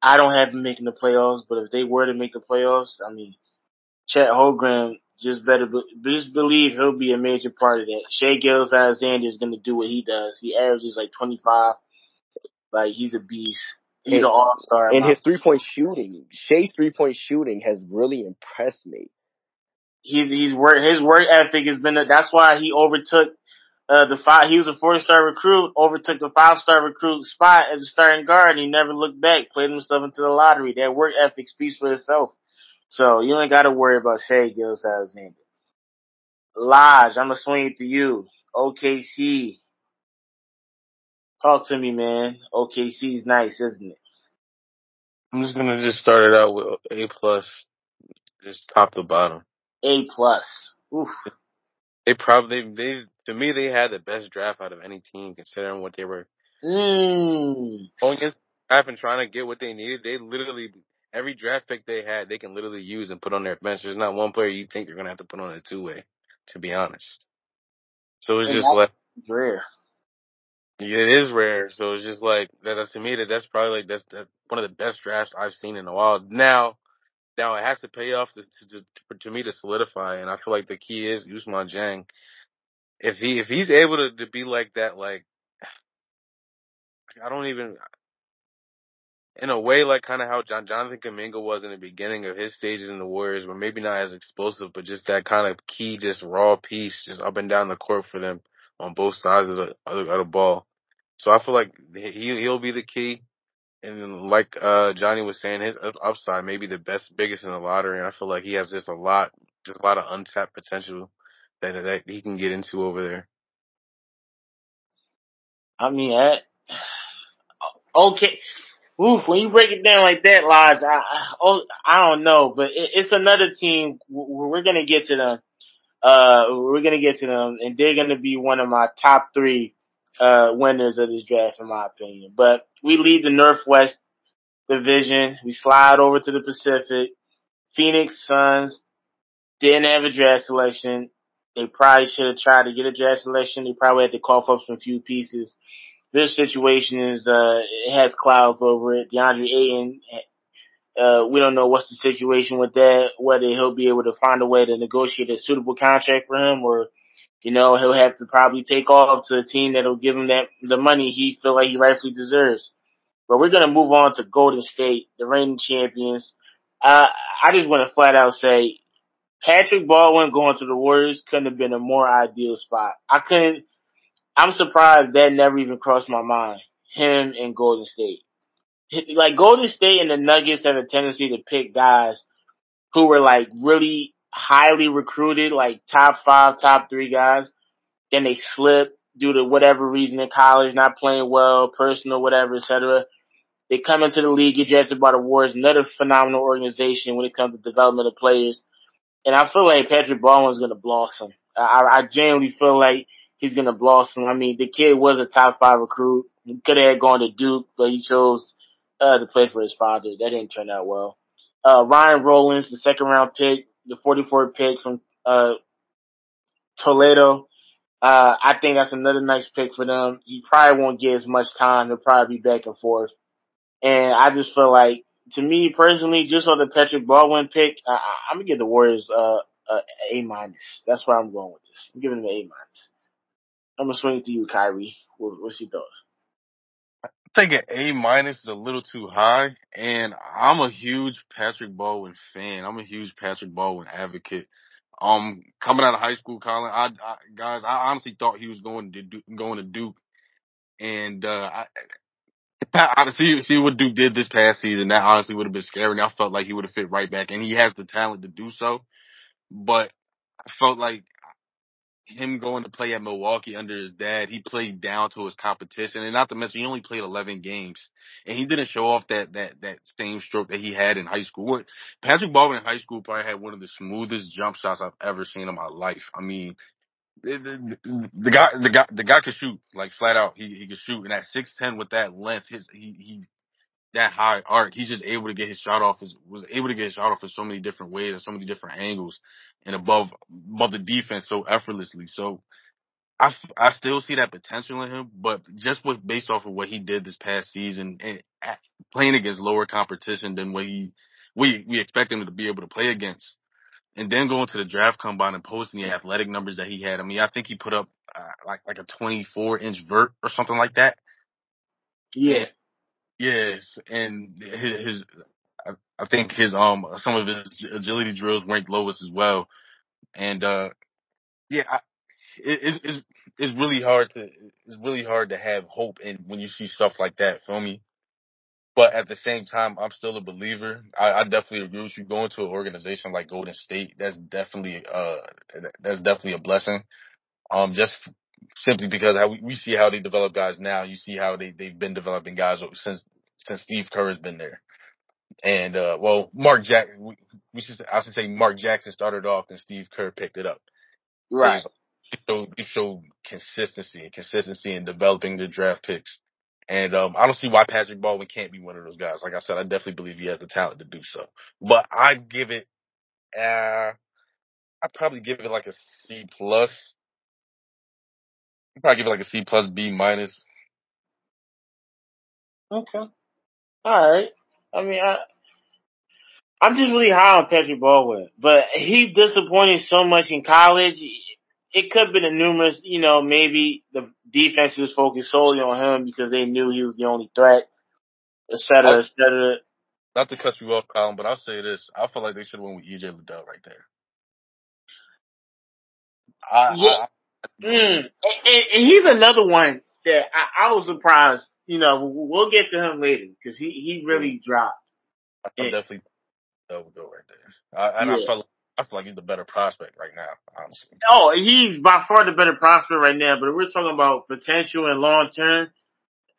I don't have them making the playoffs, but if they were to make the playoffs, I mean, Chet Holmgren just better be, just believe he'll be a major part of that. Shai Gilgeous-Alexander is going to do what he does. He averages like 25. Like he's a beast. He's and, an all star. And his three point shooting, Shai's three point shooting has really impressed me he's he's work his work ethic has been that's why he overtook uh the five he was a four star recruit, overtook the five star recruit spot as a starting guard and he never looked back, played himself into the lottery. That work ethic speaks for itself. So you ain't gotta worry about Shai Gilgeous-Alexander. Lodge, I'm gonna swing it to you. OKC. Talk to me, man. OKC's nice, isn't it? I'm just gonna just start it out with A plus, just top to bottom. A plus. Oof. They probably they to me they had the best draft out of any team considering what they were mm. going against, I've been trying to get what they needed. They literally every draft pick they had they can literally use and put on their bench. There's not one player you think you're gonna have to put on a two way, to be honest. So it's and just like rare. It is rare. So it's just like that. To me, that that's probably like that's that one of the best drafts I've seen in a while. Now now it has to pay off to, to, to, to me to solidify, and I feel like the key is Ousmane Dieng. If he if he's able to, to be like that, like I don't even in a way like kind of how John Jonathan Kuminga was in the beginning of his stages in the Warriors, but maybe not as explosive, but just that kind of key, just raw piece, just up and down the court for them on both sides of the of the, ball. So I feel like he he'll be the key. And like uh Johnny was saying, his upside may be the best, biggest in the lottery. And I feel like he has just a lot, just a lot of untapped potential that that he can get into over there. I mean, I, okay. Oof, when you break it down like that, Lodge, I, I, oh, I don't know, but it, it's another team. We're gonna get to them. Uh, we're gonna get to them, and they're gonna be one of my top three uh, winners of this draft, in my opinion. But we lead the Northwest Division. We slide over to the Pacific. Phoenix Suns didn't have a draft selection. They probably should have tried to get a draft selection. They probably had to cough up some few pieces. This situation is, uh, it has clouds over it. DeAndre Ayton, uh, we don't know what's the situation with that, whether he'll be able to find a way to negotiate a suitable contract for him or you know, he'll have to probably take off to a team that'll give him that the money he feel like he rightfully deserves. But we're gonna move on to Golden State, the reigning champions. Uh, I just want to flat out say, Patrick Baldwin going to the Warriors couldn't have been a more ideal spot. I couldn't. I'm surprised that never even crossed my mind. Him and Golden State. Like Golden State and the Nuggets have a tendency to pick guys who were like really highly recruited, like top five, top three guys. Then they slip due to whatever reason in college, not playing well, personal, whatever, etc. They come into the league, get drafted by the Warriors, another phenomenal organization when it comes to development of players. And I feel like Patrick Baldwin is going to blossom. I, I genuinely feel like he's gonna blossom. I mean, the kid was a top five recruit. He could have gone to Duke, but he chose uh, to play for his father. That didn't turn out well. Uh, Ryan Rollins, the second round pick, the 44 pick from uh, Toledo. Uh, I think that's another nice pick for them. He probably won't get as much time. He'll probably be back and forth. And I just feel like, to me personally, just on the Patrick Baldwin pick, I, I'm gonna give the Warriors uh, uh, A minus. That's where I'm going with this. I'm giving them an A minus. I'm gonna swing it to you, Kyrie. What, what's your thoughts? I think an A minus is a little too high, and I'm a huge Patrick Baldwin fan. I'm a huge Patrick Baldwin advocate. Um, coming out of high school, Colin, I, I guys, I honestly thought he was going to Duke, going to Duke, and uh, I, honestly, see what Duke did this past season. That honestly would have been scary. I felt like he would have fit right back, and he has the talent to do so. But I felt like him going to play at Milwaukee under his dad, he played down to his competition, and not to mention he only played 11 games, and he didn't show off that that that same stroke that he had in high school. Patrick Baldwin in high school probably had one of the smoothest jump shots I've ever seen in my life. I mean, the, the, the guy, the guy, the guy could shoot like flat out. He he could shoot, and at six ten with that length, his he he that high arc, he's just able to get his shot off. His was able to get his shot off in so many different ways and so many different angles, and above above the defense so effortlessly. So. I, I still see that potential in him, but just with based off of what he did this past season and playing against lower competition than what he we we expect him to be able to play against, and then going to the draft combine and posting the athletic numbers that he had. I mean, I think he put up uh, like like a 24 inch vert or something like that. Yeah. Yes, and his, his I, I think his um some of his agility drills ranked lowest as well, and uh yeah, I, it, it's it's it's really hard to it's really hard to have hope in when you see stuff like that. Feel me? But at the same time, I'm still a believer. I, I definitely agree with you. Going to an organization like Golden State, that's definitely uh that's definitely a blessing. Um, just simply because how we, we see how they develop guys now. You see how they they've been developing guys since since Steve Kerr has been there. And uh, well, Mark Jack, we, we should I should say Mark Jackson started off, and Steve Kerr picked it up. Right. They showed, they showed consistency and consistency in developing the draft picks. And um, I don't see why Patrick Baldwin can't be one of those guys. Like I said, I definitely believe he has the talent to do so. But I'd give it, uh, I'd probably give it like a C plus. I'd probably give it like a C plus B minus. Okay. All right. I mean, I, I'm just really high on Patrick Baldwin, but he disappointed so much in college it could have been a numerous, you know, maybe the defense was focused solely on him because they knew he was the only threat, et cetera, et cetera. Not to cut you off, Colin, but I'll say this. I feel like they should have went with EJ Liddell right there. I, yeah. I, I, mm. and, and, he's another one that I, I was surprised. You know, we'll get to him later because he, he really dropped. I definitely that would go right there. I, and yeah. I felt I feel like he's the better prospect right now, honestly. Oh, he's by far the better prospect right now, but we're talking about potential and long term.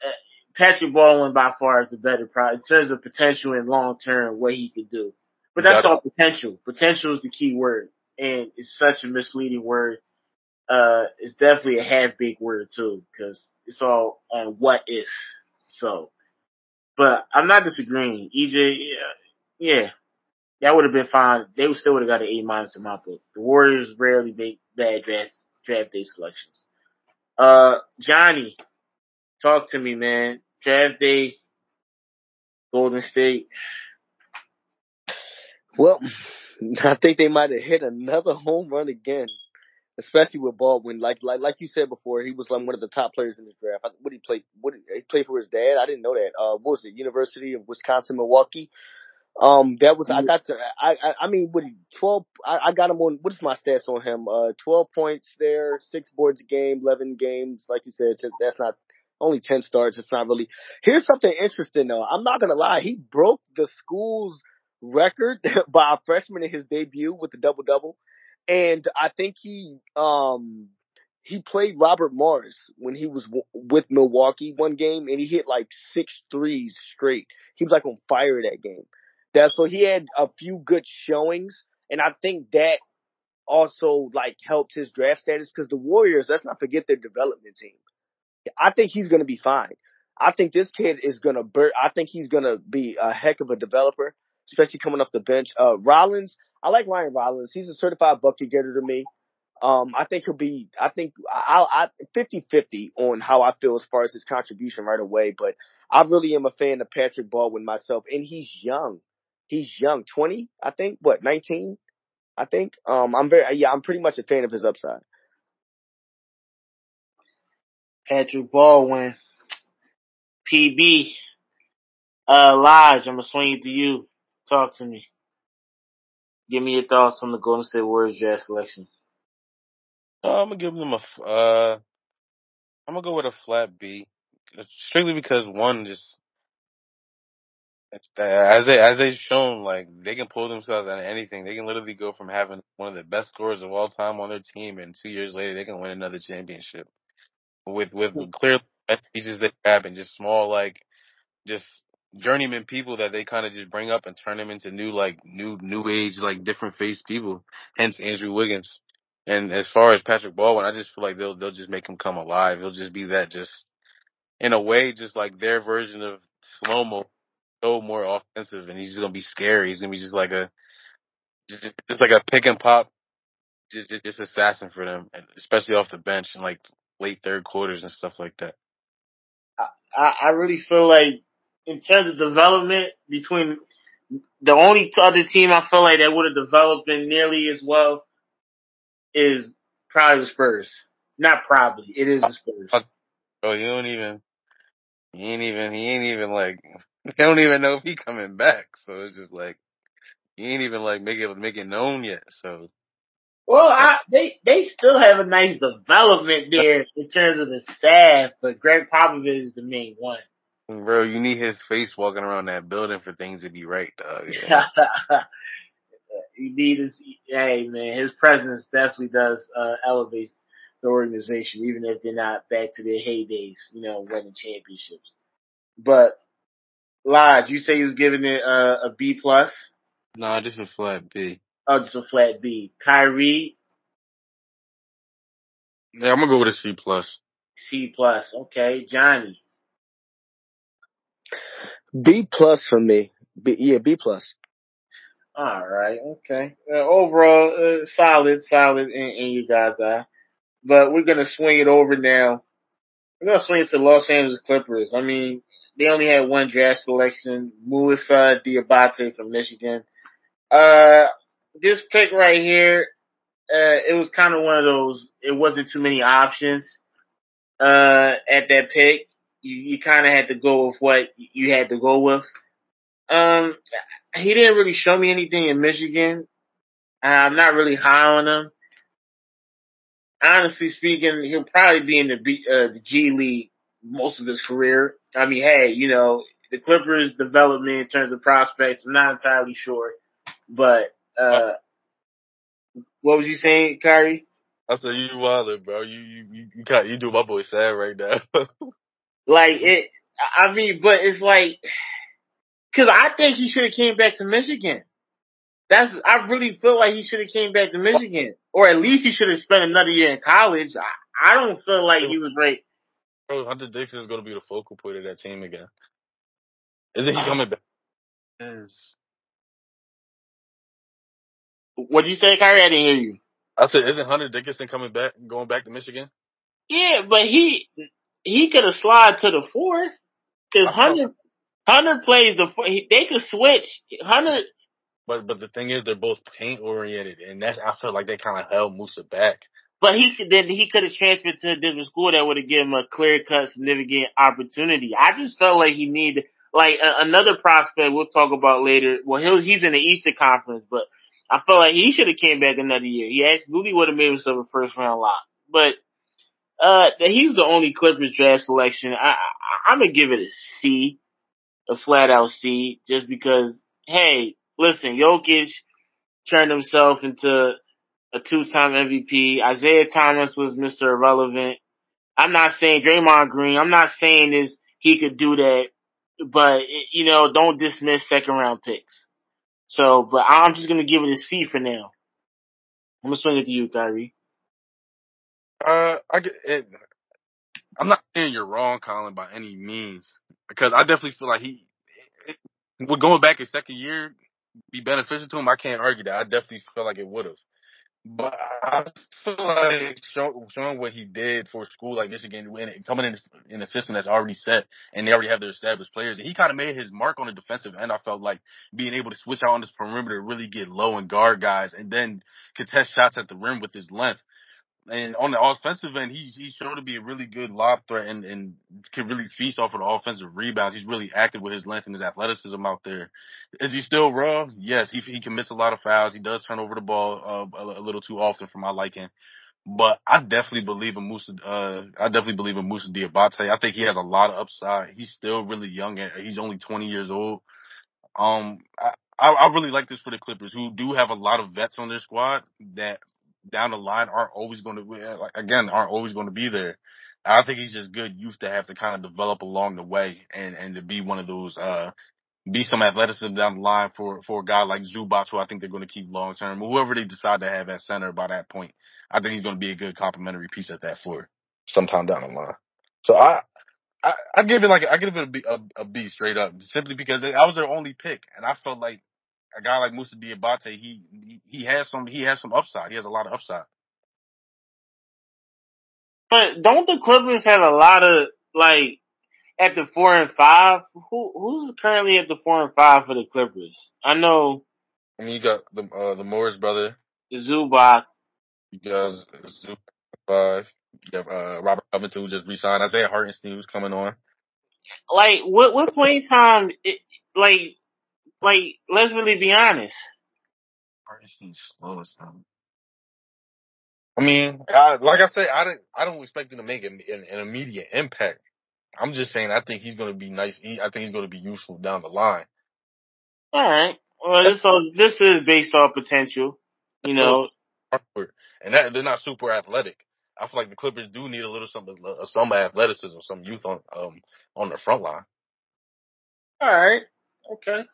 Uh, Patrick Baldwin by far is the better pro in terms of potential and long term what he could do. But that's all potential. Potential is the key word, and it's such a misleading word. Uh, it's definitely a half big word too, because it's all on what if. So, but I'm not disagreeing. EJ, yeah, yeah, that would have been fine. They would still would have got an A minus in my book. The Warriors rarely make bad draft draft day selections. Uh, Johnny, talk to me, man. Draft day, Golden State. Well, [laughs] I think they might have hit another home run again, especially with Baldwin. Like like like you said before, he was like one of the top players in this draft. What he played? What he played for his dad? I didn't know that. Uh, what was it? University of Wisconsin Milwaukee. Um, that was I got to I I, I mean what twelve I, I got him on what is my stats on him? Uh, twelve points there, six boards a game, eleven games. Like you said, that's not only ten starts. It's not really. Here's something interesting though. I'm not gonna lie. He broke the school's record [laughs] by a freshman in his debut with the double double, and I think he um he played Robert Morris when he was w- with Milwaukee one game, and he hit like six threes straight. He was like on fire that game. That so he had a few good showings, and I think that also like helped his draft status because the Warriors, let's not forget their development team. I think he's to be fine. I think this kid is to bur- I think he's to be a heck of a developer, especially coming off the bench. Uh, Rollins, I like Ryan Rollins. He's a certified bucket getter to me. Um, I think he'll be, I think I'll, I, 50-50 on how I feel as far as his contribution right away, but I really am a fan of Patrick Baldwin myself, and he's young. He's young, 20, I think, what, 19? I think. Um, I'm very, yeah, I'm pretty much a fan of his upside. Patrick Baldwin, PB, uh, I'm gonna swing it to you. Talk to me. Give me your thoughts on the Golden State Warriors draft selection. Uh, I'm gonna give them a. Uh, I'm gonna go with a flat B, strictly because one just as they as they've shown, like they can pull themselves out of anything. They can literally go from having one of the best scorers of all time on their team, and two years later they can win another championship with with clear pieces they have and just small like just journeyman people that they kind of just bring up and turn them into new like new new age like different face people. Hence Andrew Wiggins. And as far as Patrick Baldwin, I just feel like they'll they'll just make him come alive. He'll just be that just in a way, just like their version of slow mo, so more offensive, and he's just gonna be scary. He's gonna be just like a just, just like a pick and pop, just, just just assassin for them, especially off the bench and like late third quarters and stuff like that. I, I really feel like in terms of development between the only other team I feel like that would have developed in nearly as well is probably the Spurs. Not probably, it is the Spurs. Oh, you don't even. He ain't even. He ain't even like. [laughs] They don't even know if he coming back. So it's just like he ain't even like make it make it known yet. So. Well, I, they they still have a nice development there in terms of the staff, but Gregg Popovich is the main one. Bro, you need his face walking around that building for things to be right, dog. [laughs] Yeah. you need his, hey man, his presence definitely does, uh, elevate the organization, even if they're not back to their heydays, you know, winning championships. But, Lodge, you say he was giving it a, a B plus? No, nah, just a flat B. Oh, just a flat B. Kyrie? Yeah, I'm gonna go with a C plus. C plus, okay. Johnny? B plus for me. B, yeah, B plus. All right, okay. Uh, overall, uh, solid, solid in, in you guys' eye. But we're gonna swing it over now. We're gonna swing it to Los Angeles Clippers. I mean, they only had one draft selection, Moussa Diabate from Michigan. Uh, this pick right here, uh, it was kind of one of those, it wasn't too many options, uh, at that pick. You, you kind of had to go with what you had to go with. Um, he didn't really show me anything in Michigan. I'm not really high on him. Honestly speaking, he'll probably be in the B, uh, the G League most of his career. I mean, hey, you know, the Clippers development in terms of prospects, I'm not entirely sure. But uh what was you saying, Kyrie? I said you wilder, bro. You you you you, you do my boy sad right now. [laughs] like it, I mean, but it's like, cause I think he should have came back to Michigan. That's I really feel like he should have came back to Michigan, or at least he should have spent another year in college. I, I don't feel like he was right. Bro, Hunter Dickinson is going to be the focal point of that team again. Isn't he coming back? Yes. What did you say, Kyrie? I didn't hear you. I said, isn't Hunter Dickinson coming back, going back to Michigan? Yeah, but he he could have slid to the four because Hunter Hunter plays the four. They could switch. Hunter. But but the thing is, they're both paint oriented, and that's I feel like they kind of held Moussa back. But he could then he could have transferred to a different school that would have given him a clear cut, significant opportunity. I just felt like he needed like a, another prospect we'll talk about later. Well, he he's in the Eastern Conference, but I felt like he should have came back another year. He absolutely would have made himself a first round lock. But uh, he's the only Clippers draft selection. I, I I'm gonna give it a C, a flat out C, just because. Hey, listen, Jokic turned himself into a two time MVP. Isaiah Thomas was Mr. Irrelevant. I'm not saying Draymond Green. I'm not saying this he could do that, but you know, don't dismiss second round picks. So, but I'm just gonna give it a C for now. I'm gonna swing it to you, Kyrie. Uh, I get it. I'm not saying you're wrong, Colin, by any means, because I definitely feel like he, it, with going back his second year, be beneficial to him. I can't argue that. I definitely feel like it would have. But I feel like show, showing what he did for school like Michigan, coming in in a system that's already set, and they already have their established players, and he kind of made his mark on the defensive end. I felt like being able to switch out on this perimeter, really get low and guard guys, and then contest shots at the rim with his length. And on the offensive end, he's he's shown to be a really good lob threat and, and can really feast off of the offensive rebounds. He's really active with his length and his athleticism out there. Is he still raw? Yes, he he can miss a lot of fouls. He does turn over the ball uh, a, a little too often for my liking. But I definitely believe in Moussa. Uh, I definitely believe in Moussa Diabate. I think he has a lot of upside. He's still really young. He's only 20 years old. Um, I, I really like this for the Clippers, who do have a lot of vets on their squad that down the line aren't always going to like again aren't always going to be there. I think he's just good youth to have to kind of develop along the way and and to be one of those uh be some athleticism down the line for for a guy like Zubac, who I think they're going to keep long term. Whoever they decide to have at center by that point, I think he's going to be a good complementary piece at that floor sometime down the line. So I. I, I give it like I give it a B, a, a B straight up, simply because I was their only pick, and I felt like a guy like Moussa Diabate, he, he he has some he has some upside. He has a lot of upside. But don't the Clippers have a lot of like at the four and five? Who who's currently at the four and five for the Clippers? I know. I mean, you got the uh, the Morris brother, the Zubac. You got Zubac five. You have uh, Robert Covington who just resigned. Isaiah Hartenstein who's coming on. Like what what point in time? It, like like, let's really be honest. Hartenstein's slow as hell. I mean, I, like I said, I don't, I don't expect him to make an, an immediate impact. I'm just saying, I think he's going to be nice. I think he's going to be useful down the line. All right. Well, this, so this is based off potential, you know. And that, they're not super athletic. I feel like the Clippers do need a little some some athleticism, some youth on um on the front line. All right. Okay.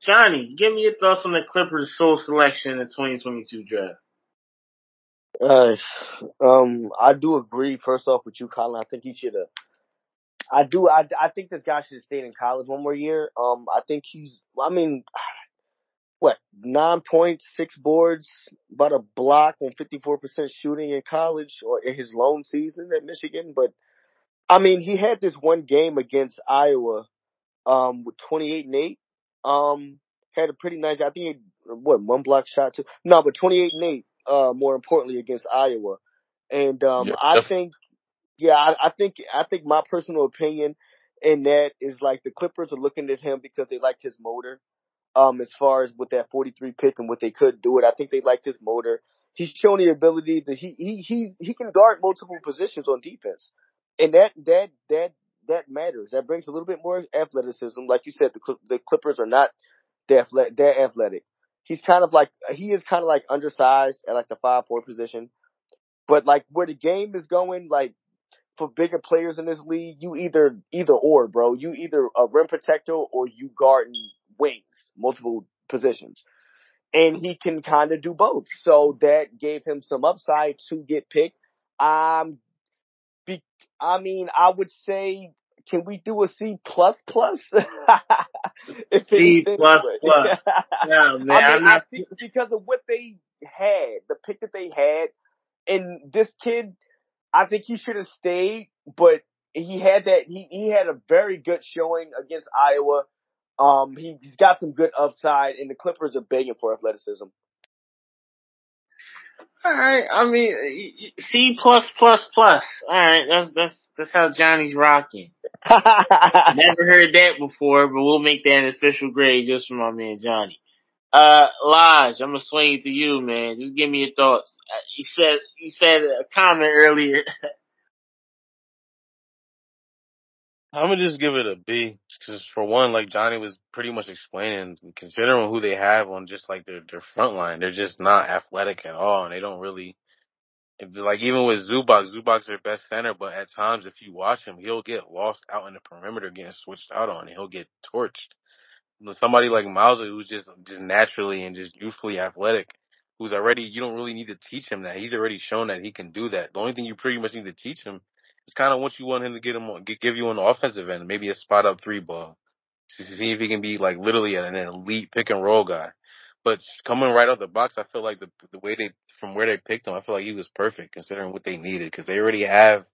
Johnny, give me your thoughts on the Clippers' sole selection in the 2022 draft. Uh, um, I do agree. First off, with you, Colin. I think he should have. I do. I, I think this guy should have stayed in college one more year. Um, I think he's. I mean, what nine points, six boards, about a block on fifty four percent shooting in college or in his lone season at Michigan. But I mean, he had this one game against Iowa, um, with twenty eight and eight, um, had a pretty nice. I think he had, what one block shot too. No, but twenty eight and eight. Uh, more importantly against Iowa, and um, yeah, I think, yeah, I, I think I think my personal opinion in that is like the Clippers are looking at him because they liked his motor. Um, as far as with that 43 pick and what they could do it, I think they liked his motor. He's shown the ability that he he he he can guard multiple positions on defense, and that that that that matters. That brings a little bit more athleticism. Like you said, the the Clippers are not that athletic. Athletic. He's kind of like he is kind of like undersized at like the five four position, but like where the game is going, like for bigger players in this league, you either either or, bro. You either a rim protector or you guard wings, multiple positions. And he can kind of do both. So that gave him some upside to get picked. Um, be, I mean, I would say can we do a C plus plus? [laughs] C plus plus. [laughs] No, man, I mean, I see, because of what they had, the pick that they had, and this kid, I think he should have stayed, but he had that. He he had a very good showing against Iowa. Um, he, he's got some good upside, and the Clippers are begging for athleticism. All right. I mean, C plus plus plus. All right. That's that's that's how Johnny's rocking. [laughs] Never heard that before, but we'll make that an official grade just for my man Johnny. Uh, Lodge, I'm gonna swing it to you, man. Just give me your thoughts. Uh, you said you said a comment earlier. [laughs] I'm gonna just give it a B, because for one, like Johnny was pretty much explaining, considering who they have on just like their their front line, they're just not athletic at all, and they don't really. Like even with Zubac, Zubac's their best center, but at times if you watch him, he'll get lost out in the perimeter, getting switched out on, and he'll get torched. Somebody like Moussa, who's just just naturally and just youthfully athletic, who's already, you don't really need to teach him that. He's already shown that he can do that. The only thing you pretty much need to teach him is kind of what you want him to get him on, give you on the offensive end, maybe a spot up three ball. See if he can be like literally an elite pick and roll guy. But coming right out the box, I feel like the the way they from where they picked him, I feel like he was perfect considering what they needed because they already have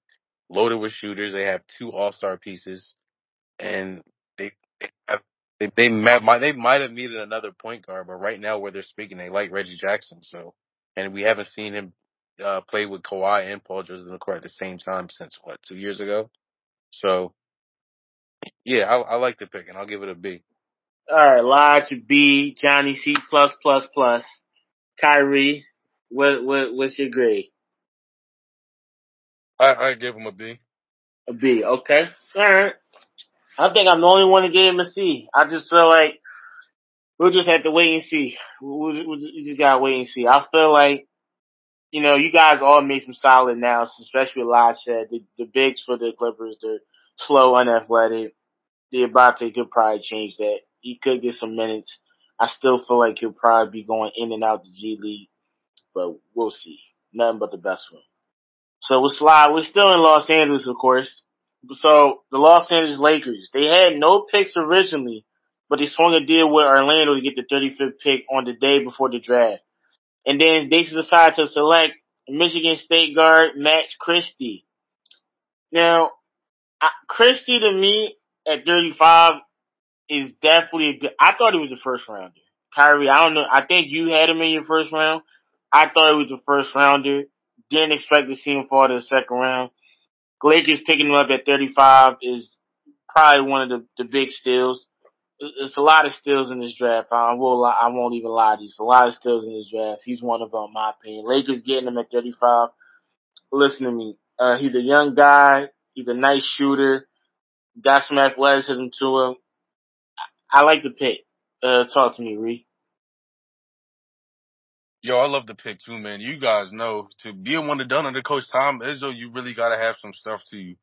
loaded with shooters. They have two All Star pieces, and they they have, they they might they might have needed another point guard, but right now where they're speaking, they like Reggie Jackson. So, and we haven't seen him uh, play with Kawhi and Paul George in the court at the same time since what two years ago. So, yeah, I, I like the pick, and I'll give it a B. All right, Lodge B, Johnny C plus plus plus, Kyrie. What what what's your grade? I I give him a B. A B, okay. All right. I think I'm the only one to give him a C. I just feel like we'll just have to wait and see. We'll, we'll, we just gotta wait and see. I feel like, you know, you guys all made some solid analysis, especially what said. The, the bigs for the Clippers, they're slow, unathletic. Diabate could probably change that. He could get some minutes. I still feel like he'll probably be going in and out the G League, but we'll see. Nothing but the best him. So we'll slide. We're still in Los Angeles, of course. So the Los Angeles Lakers, they had no picks originally, but they swung a deal with Orlando to get the 35th pick on the day before the draft. And then they decided to select Michigan State guard Max Christie. Now, Christie to me at 35 is definitely a good, I thought he was a first rounder. Kyrie, I don't know. I think you had him in your first round. I thought he was a first rounder. Didn't expect to see him fall to the second round. Lakers picking him up at 35 is probably one of the, the big steals. It's a lot of steals in this draft. I will, I won't even lie to you. It's a lot of steals in this draft. He's one of them, my opinion. Lakers getting him at 35. Listen to me. Uh, he's a young guy. He's a nice shooter. Got some athleticism to him. I like the pick. Uh, talk to me, Ree. Yo, I love the pick too, man. You guys know to be a one and done under Coach Tom Izzo, you really got to have some stuff to you.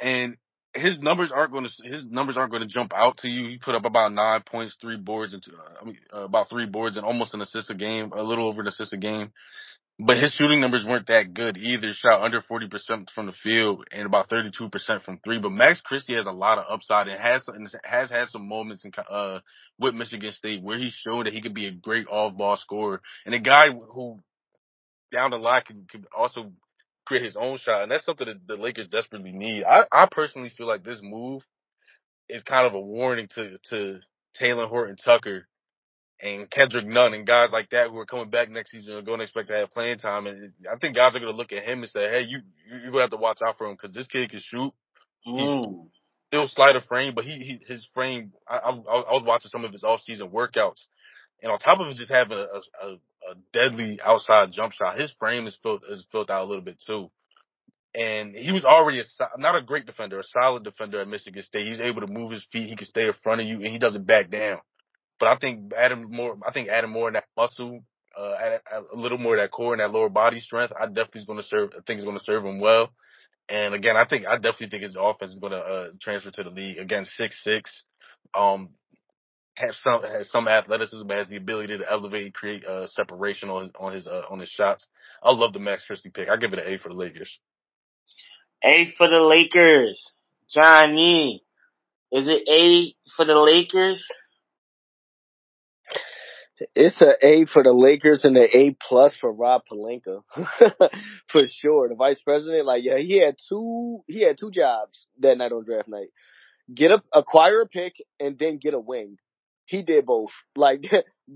And his numbers aren't going to his numbers aren't going to jump out to you. He put up about nine points, three boards, and uh, I mean uh, about three boards and almost an assist a game, a little over an assist a game. But his shooting numbers weren't that good either. Shot under 40% from the field and about 32% from three. But Max Christie has a lot of upside and has, and has had some moments in, uh, with Michigan State where he's shown that he could be a great off ball scorer and a guy who down the line could, could also create his own shot. And that's something that the Lakers desperately need. I, I personally feel like this move is kind of a warning to, to Talen Horton Tucker and Kendrick Nunn and guys like that who are coming back next season are going to expect to have playing time. And I think guys are going to look at him and say, "Hey, you you're going to have to watch out for him because this kid can shoot. He's mm. still slight of frame, but he, he his frame. I, I, I was watching some of his off season workouts, and on top of just having a, a, a deadly outside jump shot, his frame is filled is filled out a little bit too. And he was already a, not a great defender, a solid defender at Michigan State. He's able to move his feet. He can stay in front of you, and he doesn't back down. But I think Adam more, I think adding more in that muscle, uh, add, add a little more of that core and that lower body strength, I definitely is going to serve. I think is going to serve him well. And again, I think I definitely think his offense is going to uh, transfer to the league. Again, six six, um, have some has some athleticism, has the ability to elevate and create uh, separation on his on his uh, on his shots. I love the Max Christie pick. I give it an A for the Lakers. A for the Lakers, Johnny. Is it A for the Lakers? It's an A for the Lakers and an A plus for Rob Pelinka, [laughs] for sure. The vice president, like yeah, he had two he had two jobs that night on draft night. Get a acquire a pick and then get a wing. He did both. [laughs] Like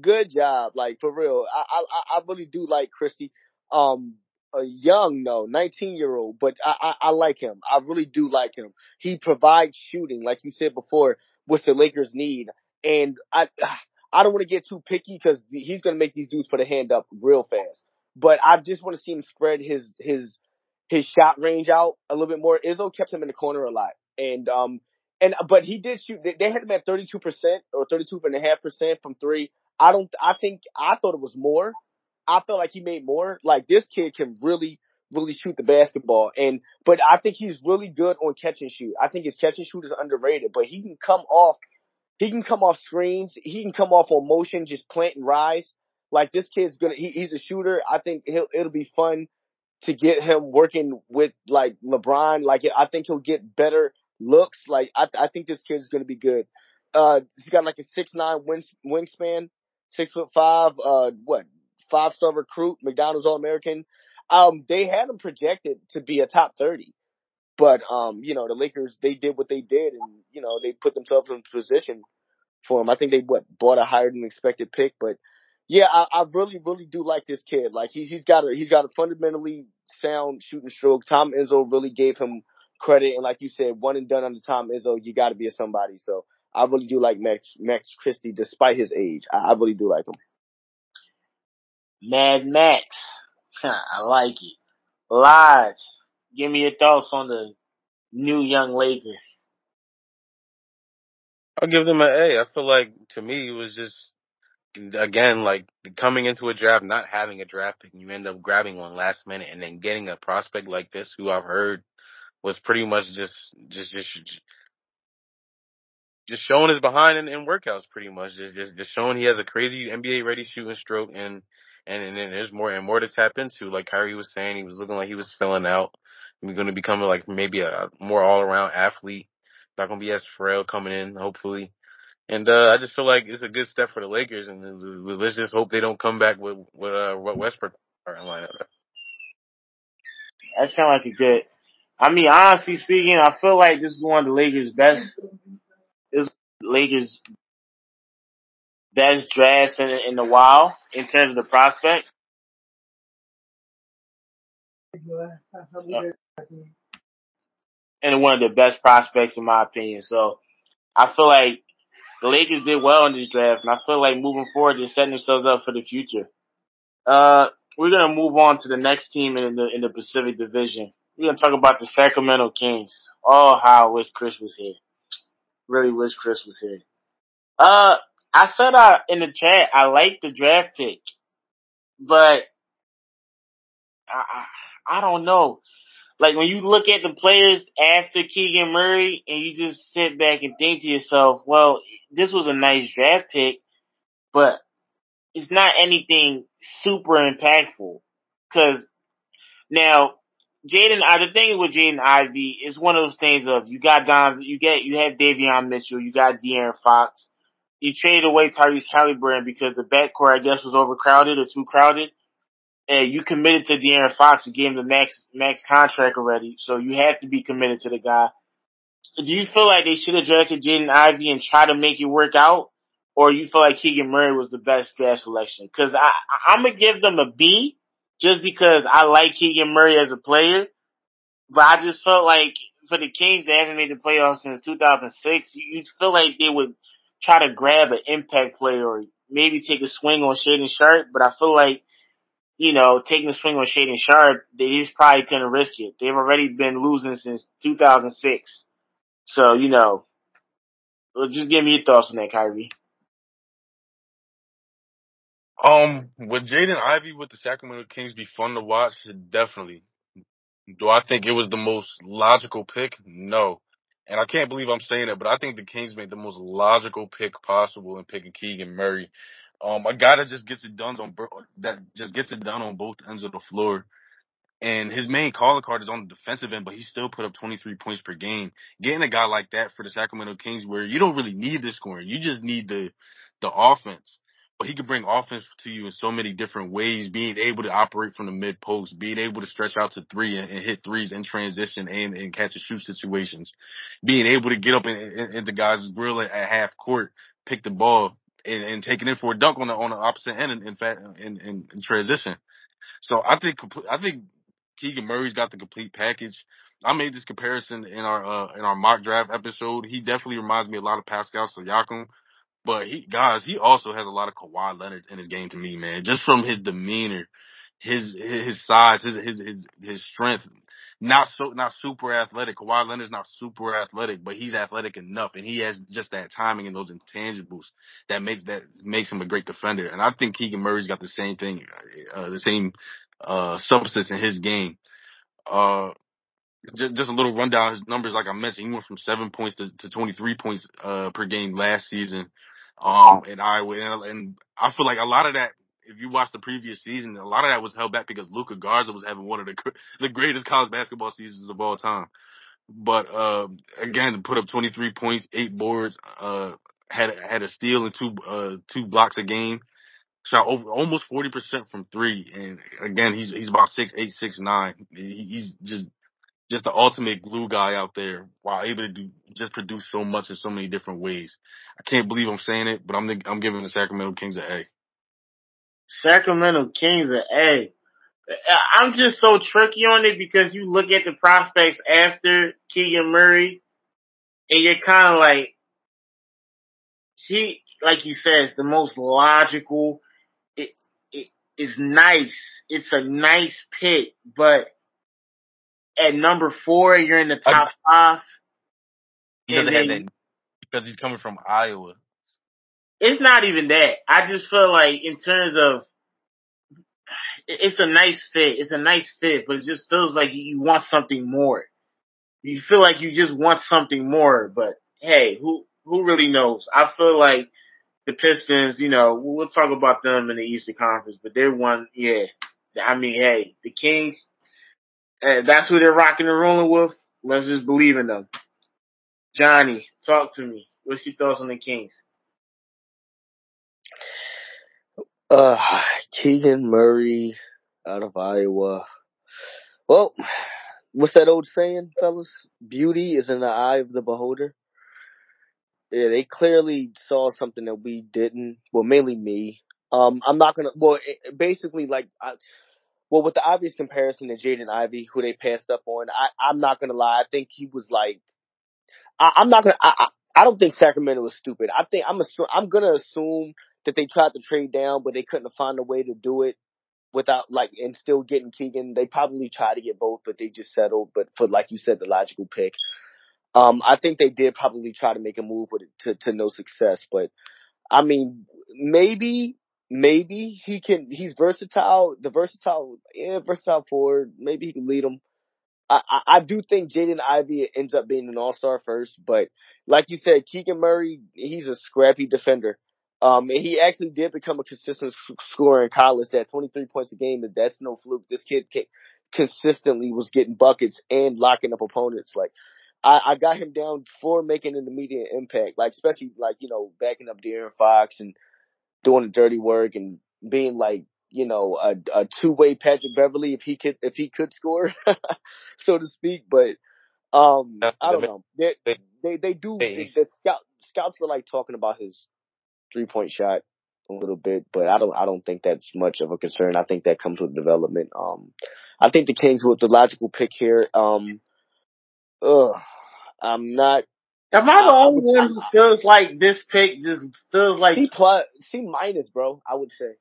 good job. Like for real. I I I really do like Christie. Um a young no, 19 year old, but I, I I like him. I really do like him. He provides shooting, like you said before, what the Lakers need. And I [sighs] I don't want to get too picky because he's going to make these dudes put a hand up real fast. But I just want to see him spread his his his shot range out a little bit more. Izzo kept him in the corner a lot, and um and uh, but he did shoot. They, they had him at thirty two percent or thirty two and a half percent from three. I don't. I think I thought it was more. I felt like he made more. Like this kid can really really shoot the basketball. And but I think he's really good on catch and shoot. I think his catch and shoot is underrated, but he can come off he can come off screens. He can come off on motion, just plant and rise. Like this kid's gonna, he, he's a shooter. I think he'll, it'll be fun to get him working with like LeBron. Like I think he'll get better looks. Like I, I think this kid's gonna be good. Uh, he's got like a six nine wing, wingspan, six foot five. Uh, what five star recruit, McDonald's All American. Um, they had him projected to be a top thirty, but um, you know the Lakers they did what they did, and you know they put themselves in position for him. I think they what bought a higher than expected pick, but yeah, I, I really really do like this kid. Like he's he's got a he's got a fundamentally sound shooting stroke. Tom Izzo really gave him credit, and like you said, one and done under Tom Izzo, you got to be a somebody. So I really do like Max Max Christie, despite his age. I, I really do like him. Mad Max, [laughs] I like it. Lodge, give me your thoughts on the new young Lakers. I'll give them an A. I feel like to me it was just again like coming into a draft, not having a draft pick, and you end up grabbing one last minute, and then getting a prospect like this, who I've heard was pretty much just just just just showing his behind in, in workouts, pretty much just, just just showing he has a crazy NBA ready shooting stroke, and and and, and there's more and more to tap into. Like Kyrie was saying, he was looking like he was filling out. He's going to become like maybe a more all around athlete. Not going to be as frail coming in, hopefully. And uh, I just feel like it's a good step for the Lakers, and let's just hope they don't come back with with uh, what Westbrook lineup. That sounds like a good. I mean, honestly speaking, I feel like this is one of the Lakers' best. This Lakers' best drafts in in a while in terms of the prospect. And one of the best prospects in my opinion. So I feel like the Lakers did well in this draft, and I feel like moving forward, they're setting themselves up for the future. Uh, we're gonna move on to the next team in the in the Pacific Division. We're gonna talk about the Sacramento Kings. Oh, how I wish Chris was here. Really wish Chris was here. Uh, I said uh, in the chat I like the draft pick, but I, I I don't know. Like when you look at the players after Keegan Murray and you just sit back and think to yourself, well, this was a nice draft pick, but it's not anything super impactful. Cause now Jaden, uh, the thing with Jaden Ivey is one of those things of you got Don, you get, you have Davion Mitchell, you got De'Aaron Fox. You traded away Tyrese Halliburton because the backcourt, I guess, was overcrowded or too crowded and you committed to De'Aaron Fox. You gave him the max max contract already, so you have to be committed to the guy. Do you feel like they should have drafted Jaden Ivey and try to make it work out, or you feel like Keegan Murray was the best draft selection? Because I I'm gonna give them a B just because I like Keegan Murray as a player, but I just felt like for the Kings they haven't made the playoffs since 2006. You, feel like they would try to grab an impact player or maybe take a swing on Shaedon Sharpe, but I feel like you know, taking a swing on Shaedon Sharpe, they just probably couldn't risk it. They've already been losing since 2006. So, you know, just give me your thoughts on that, Kyrie. Um, would Jaden Ivey with the Sacramento Kings be fun to watch? Definitely. Do I think it was the most logical pick? No. And I can't believe I'm saying it, but I think the Kings made the most logical pick possible in picking Keegan Murray. Um, a guy that just gets it done on that just gets it done on both ends of the floor. And his main calling card is on the defensive end, but he still put up 23 points per game. Getting a guy like that for the Sacramento Kings, where you don't really need the scoring, you just need the the offense. He can bring offense to you in so many different ways. Being able to operate from the mid post, being able to stretch out to three and, and hit threes in transition and, and catch and shoot situations, being able to get up in, in, into guys' grill at half court, pick the ball, and, and taking it in for a dunk on the on the opposite end in in, fact, in, in, in transition. So I think I think Keegan Murray's got the complete package. I made this comparison in our uh, in our mock draft episode. He definitely reminds me a lot of Pascal Siakam, but he guys he also has a lot of Kawhi Leonard in his game to me, man. Just from his demeanor, his his size, his his his his strength not so not super athletic. Kawhi Leonard's not super athletic, but he's athletic enough, and he has just that timing and those intangibles that makes that makes him a great defender. And I think Keegan Murray's got the same thing, uh, the same uh, substance in his game. Uh, just, just a little rundown. His numbers, like I mentioned, he went from seven points to, to 23 points uh, per game last season. Um, in Iowa, and, and I feel like a lot of that if you watch the previous season, a lot of that was held back because Luka Garza was having one of the [laughs] the greatest college basketball seasons of all time. But uh, again, put up 23 points, eight boards, uh, had had a steal and two uh, two blocks a game. Shot over almost 40% from three, and again, he's he's about six eight, six nine. He, he's just just the ultimate glue guy out there, while able to do just produce so much in so many different ways. I can't believe I'm saying it, but I'm the, I'm giving the Sacramento Kings an A. Sacramento Kings an A. I'm just so tricky on it because you look at the prospects after Keegan Murray, and you're kind of like, he, like you said, is the most logical. It, it is nice. It's a nice pick, but at number four, you're in the top five. He doesn't have that because he's coming from Iowa. It's not even that. I just feel like in terms of it's a nice fit. It's a nice fit, but it just feels like you want something more. You feel like you just want something more, but hey, who who really knows? I feel like the Pistons, you know, we'll talk about them in the Eastern Conference, but they're one, yeah. I mean, hey, the Kings, uh, that's who they're rocking and rolling with. Let's just believe in them. Johnny, talk to me. What's your thoughts on the Kings? Uh, Keegan Murray out of Iowa. Well, what's that old saying, fellas? Beauty is in the eye of the beholder. Yeah, they clearly saw something that we didn't. Well, mainly me. Um, I'm not gonna. Well, it, basically, like, I, well, with the obvious comparison to Jaden Ivey, who they passed up on, I, I'm not gonna lie. I think he was like, I, I'm not gonna. I, I, I don't think Sacramento was stupid. I think I'm. Assu- I'm gonna assume that they tried to trade down, but they couldn't find a way to do it without like and still getting Keegan. They probably tried to get both, but they just settled. But for like you said, the logical pick. Um, I think they did probably try to make a move but to, to no success, but I mean, maybe, maybe he can, he's versatile, the versatile, yeah, versatile forward. Maybe he can lead them. I, I, I do think Jaden Ivey ends up being an all-star first, but like you said, Keegan Murray, he's a scrappy defender. Um, and he actually did become a consistent scorer in college. That 23 points a game, and that's no fluke. This kid consistently was getting buckets and locking up opponents. Like, I, I got him down for making an immediate impact, like especially like you know backing up De'Aaron Fox and doing the dirty work and being like you know a, a two way Patrick Beverley if he could if he could score, [laughs] so to speak. But um, I don't know. They they they do. The scout scouts were like talking about his three point shot a little bit, but I don't I don't think that's much of a concern. I think that comes with development. Um, I think the Kings with the logical pick here. Um, ugh, I'm not. Am I the only one who feels like this pick just feels like C plus, C minus, bro? I would say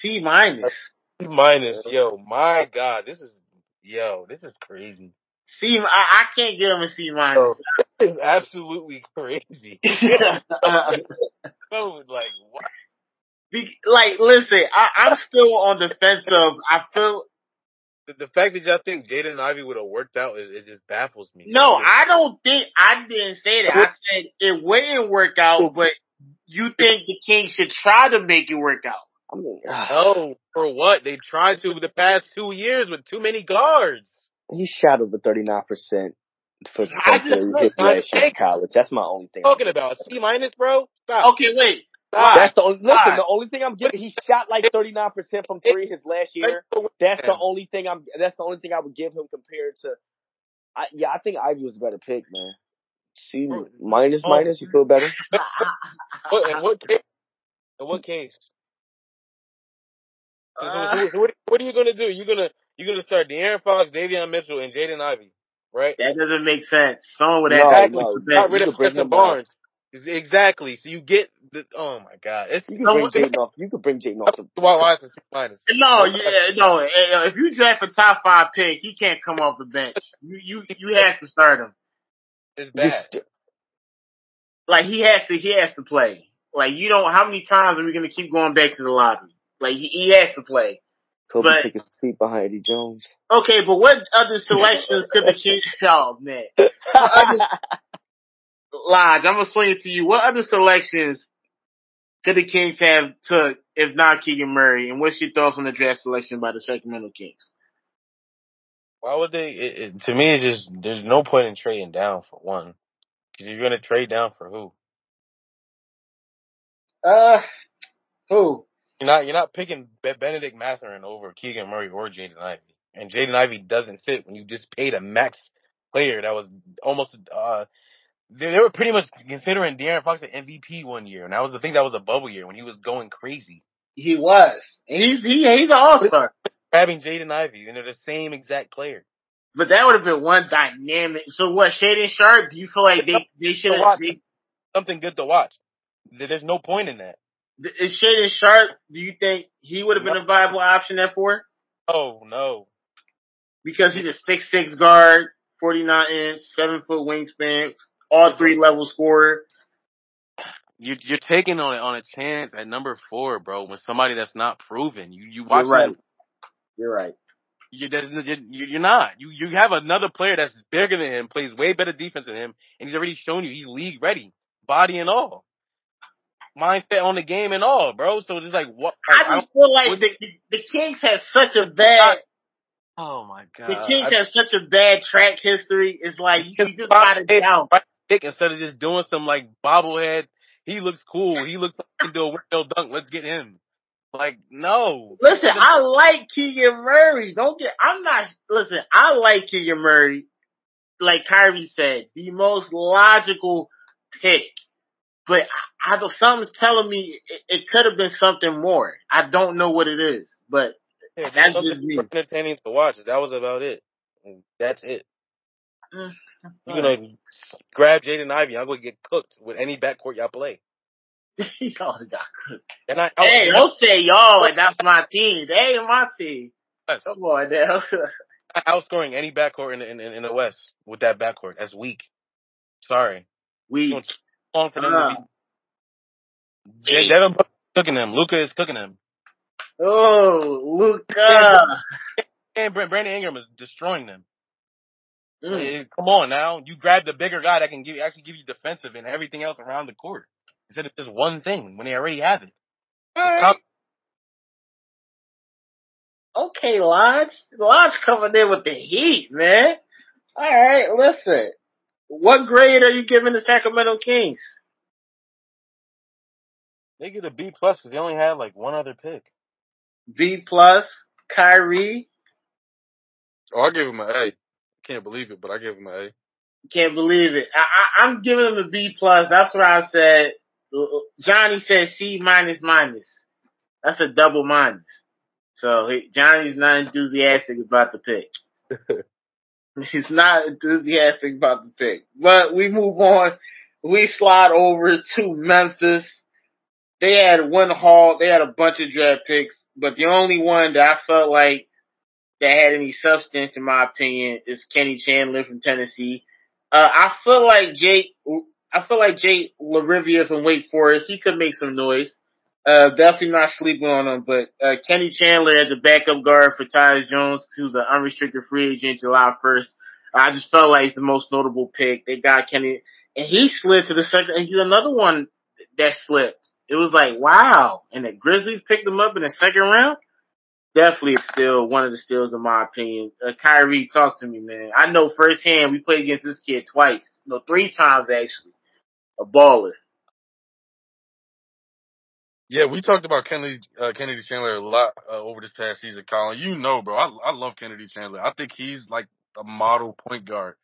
C minus. C minus, yo, my God, this is yo, this is crazy. C, I, I can't give him a C minus. [laughs] It's absolutely crazy. [laughs] so like what? Be, like, listen, I, I'm still on the fence of. I feel the, the fact that y'all think Jaden and Ivey would have worked out, it, it just baffles me. No, I don't think I didn't say that. I said it wouldn't work out, but you think the Kings should try to make it work out. I mean, no, for what? They tried to the past two years with too many guards. He shot over thirty nine percent for for his last year in college. That's my only thing. Talking about C minus, bro. Stop. Okay, wait. That's the only, listen. The only thing I'm getting, he shot like 39 percent from three his last year. That's the only thing I'm. That's the only thing I would give him compared to. I, yeah, I think Ivey was a better pick, man. See, minus Oh. you feel better? What, in what case? In what case? So, so, Uh, so what, what are you gonna do? You're gonna you're gonna start De'Aaron Fox, Davion Mitchell, and Jaden Ivey, right? that doesn't make sense. Someone would No, have no, to Got you rid of bring him. Barnes. Exactly. So you get the. Oh my God. It's You can bring Someone- Jaden off. You could bring Jaden off the. why why is it C minus? [laughs] No, yeah, no. If you draft a top five pick, he can't come off the bench. You you you have to start him. It's bad. st- Like he has to he has to play. Like you don't. How many times are we gonna keep going back to the lobby? Like he, he has to play. Kobe But- took his seat behind Eddie Jones. Okay, but what other selections could the Kings? [laughs] Oh man, Lodge, I'm gonna swing it to you. What other selections could the Kings have took if not Keegan Murray? And what's your thoughts on the draft selection by the Sacramento Kings? Why would they? It, it, to me, it's just there's no point in trading down for one, because you're gonna trade down for who? Uh, who? You're not you're not picking Benedict Mathurin over Keegan Murray or Jaden Ivey, and Jaden Ivey doesn't fit when you just paid a max player that was almost uh they, they were pretty much considering De'Aaron Fox an MVP one year, and that was the thing that was a bubble year when he was going crazy. He was. He's he, he's an all star. Grabbing Jaden Ivey, and they're the same exact player. But that would have been one dynamic. So what, Shaedon Sharpe? Do you feel like they they should have something good to watch? There's no point in that. Is Shaedon Sharpe? Do you think he would have been a viable option at four? Oh no, because he's a six six guard, forty nine inch, seven foot wingspan, all three level scorer. You, you're taking on on a chance at number four, bro, with somebody that's not proven. You you watch You're right. You're right. You, you're not. You you have another player that's bigger than him, plays way better defense than him, and he's already shown you he's league ready, body and all, mindset on the game and all, bro. So it's like what? Like, I just I feel like the, the, the Kings have such a bad. Oh my god! The Kings I, have such a bad track history. It's like you, you just gotta doubt. Right instead of just doing some like bobblehead. He looks cool. He looks like he can do a window dunk. Let's get him. Like, no. Listen, I like Keegan Murray. Don't get, I'm not, listen, I like Keegan Murray. Like Kyrie said, the most logical pick. But I, I something's telling me it, it could have been something more. I don't know what it is, but yeah, that's just me. Entertaining to watch. That was about it. That's it. Mm, You're gonna grab Jaden Ivey. I'm gonna get cooked with any backcourt y'all play. [laughs] y'all got cooked. And I, hey, don't say y'all like that's my team. They ain't my team. Yes. Come on now. Outscoring any backcourt in, in in the West with that backcourt. That's weak. Sorry. Weak. On for them uh, to be. Devin cooking them. Luka is cooking them. Oh, Luka. And Brandon Ingram is destroying them. Mm. Come on now. You grab the bigger guy that can give actually give you defensive and everything else around the court instead of just one thing when they already have it. Right. Okay, Lodge. Lodge coming in with the heat, man. All right, listen. What grade are you giving the Sacramento Kings? They get a B plus because they only have like one other pick. B plus, Kyrie. Oh, I give him an A. Can't believe it, but I give him an A. Can't believe it. I, I, I'm giving him a B plus. That's what I said. Johnny said C minus minus. That's a double minus. So he, Johnny's not enthusiastic about the pick. [laughs] He's not enthusiastic about the pick. But we move on. We slide over to Memphis. They had one haul. They had a bunch of draft picks, but the only one that I felt like that had any substance, in my opinion, is Kenny Chandler from Tennessee. Uh, I feel like Jake I feel like Jake LaRavia from Wake Forest, he could make some noise. Uh, definitely not sleeping on him, but, uh, Kenny Chandler as a backup guard for Tyus Jones, who's an unrestricted free agent July 1st. I just felt like he's the most notable pick. They got Kenny, and he slid to the second, and he's another one that slipped. It was like, wow. And the Grizzlies picked him up in the second round. Definitely still one of the steals in my opinion. Uh, Kyrie, talk to me, man. I know firsthand we played against this kid twice. No, three times actually a baller. Yeah, we talked about Kennedy uh, Kennedy Chandler a lot uh, over this past season, Colin. You know, bro, I I love Kennedy Chandler. I think he's like a model point guard,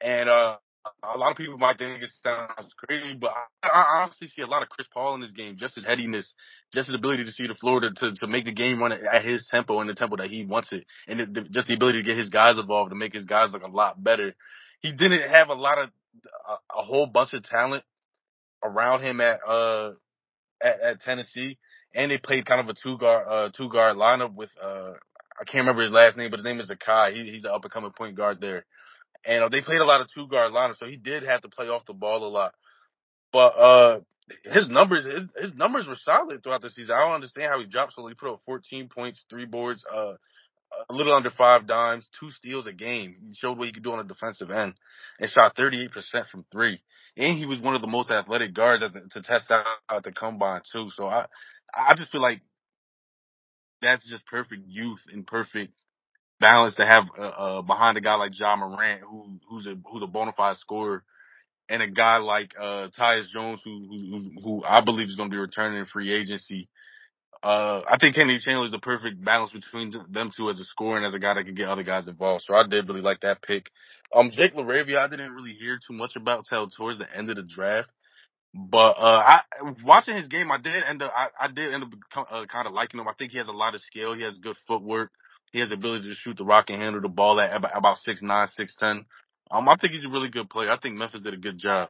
and uh, a lot of people might think it sounds crazy, but I, I honestly see a lot of Chris Paul in this game. Just his headiness, just his ability to see the floor to to, to make the game run at his tempo and the tempo that he wants it, and the, the, just the ability to get his guys involved to make his guys look a lot better. He didn't have a lot of a, a whole bunch of talent around him at uh at, at Tennessee, and they played kind of a two guard uh two guard lineup with uh I can't remember his last name, but his name is Zakai. He, he's an up and coming point guard there, and uh, they played a lot of two guard lineup, so he did have to play off the ball a lot. But uh his numbers his, his numbers were solid throughout the season. I don't understand how he dropped so he put up 14 points, three boards, uh a little under five dimes, two steals a game. He showed what he could do on the defensive end and shot 38% from three. And he was one of the most athletic guards the, to test out at the combine too. So I, I just feel like that's just perfect youth and perfect balance to have uh, uh, behind a guy like Ja Morant, who who's a who's a bona fide scorer, and a guy like uh, Tyus Jones, who who who I believe is going to be returning in free agency. Uh, I think Kennedy Chandler is the perfect balance between them two as a scorer and as a guy that can get other guys involved. So I did really like that pick. Um, Jake LaRavia, I didn't really hear too much about till towards the end of the draft. But uh, I watching his game, I did end up I, I did end up uh, kind of liking him. I think he has a lot of skill. He has good footwork. He has the ability to shoot the rock and handle the ball at about, six nine, six ten. Um, I think he's a really good player. I think Memphis did a good job.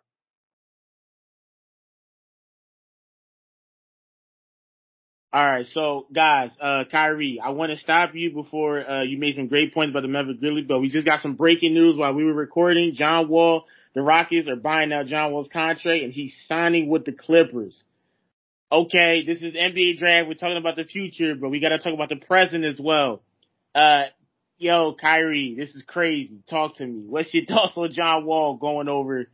All right, so guys, uh, Kyrie, I want to stop you before uh, you made some great points about the Memphis Grizzlies, but we just got some breaking news while we were recording. John Wall the Rockets are buying out John Wall's contract and he's signing with the Clippers. Okay, this is NBA draft. We're talking about the future, but we got to talk about the present as well. Uh, yo, Kyrie, this is crazy. Talk to me. What's your [laughs] thoughts on John Wall going over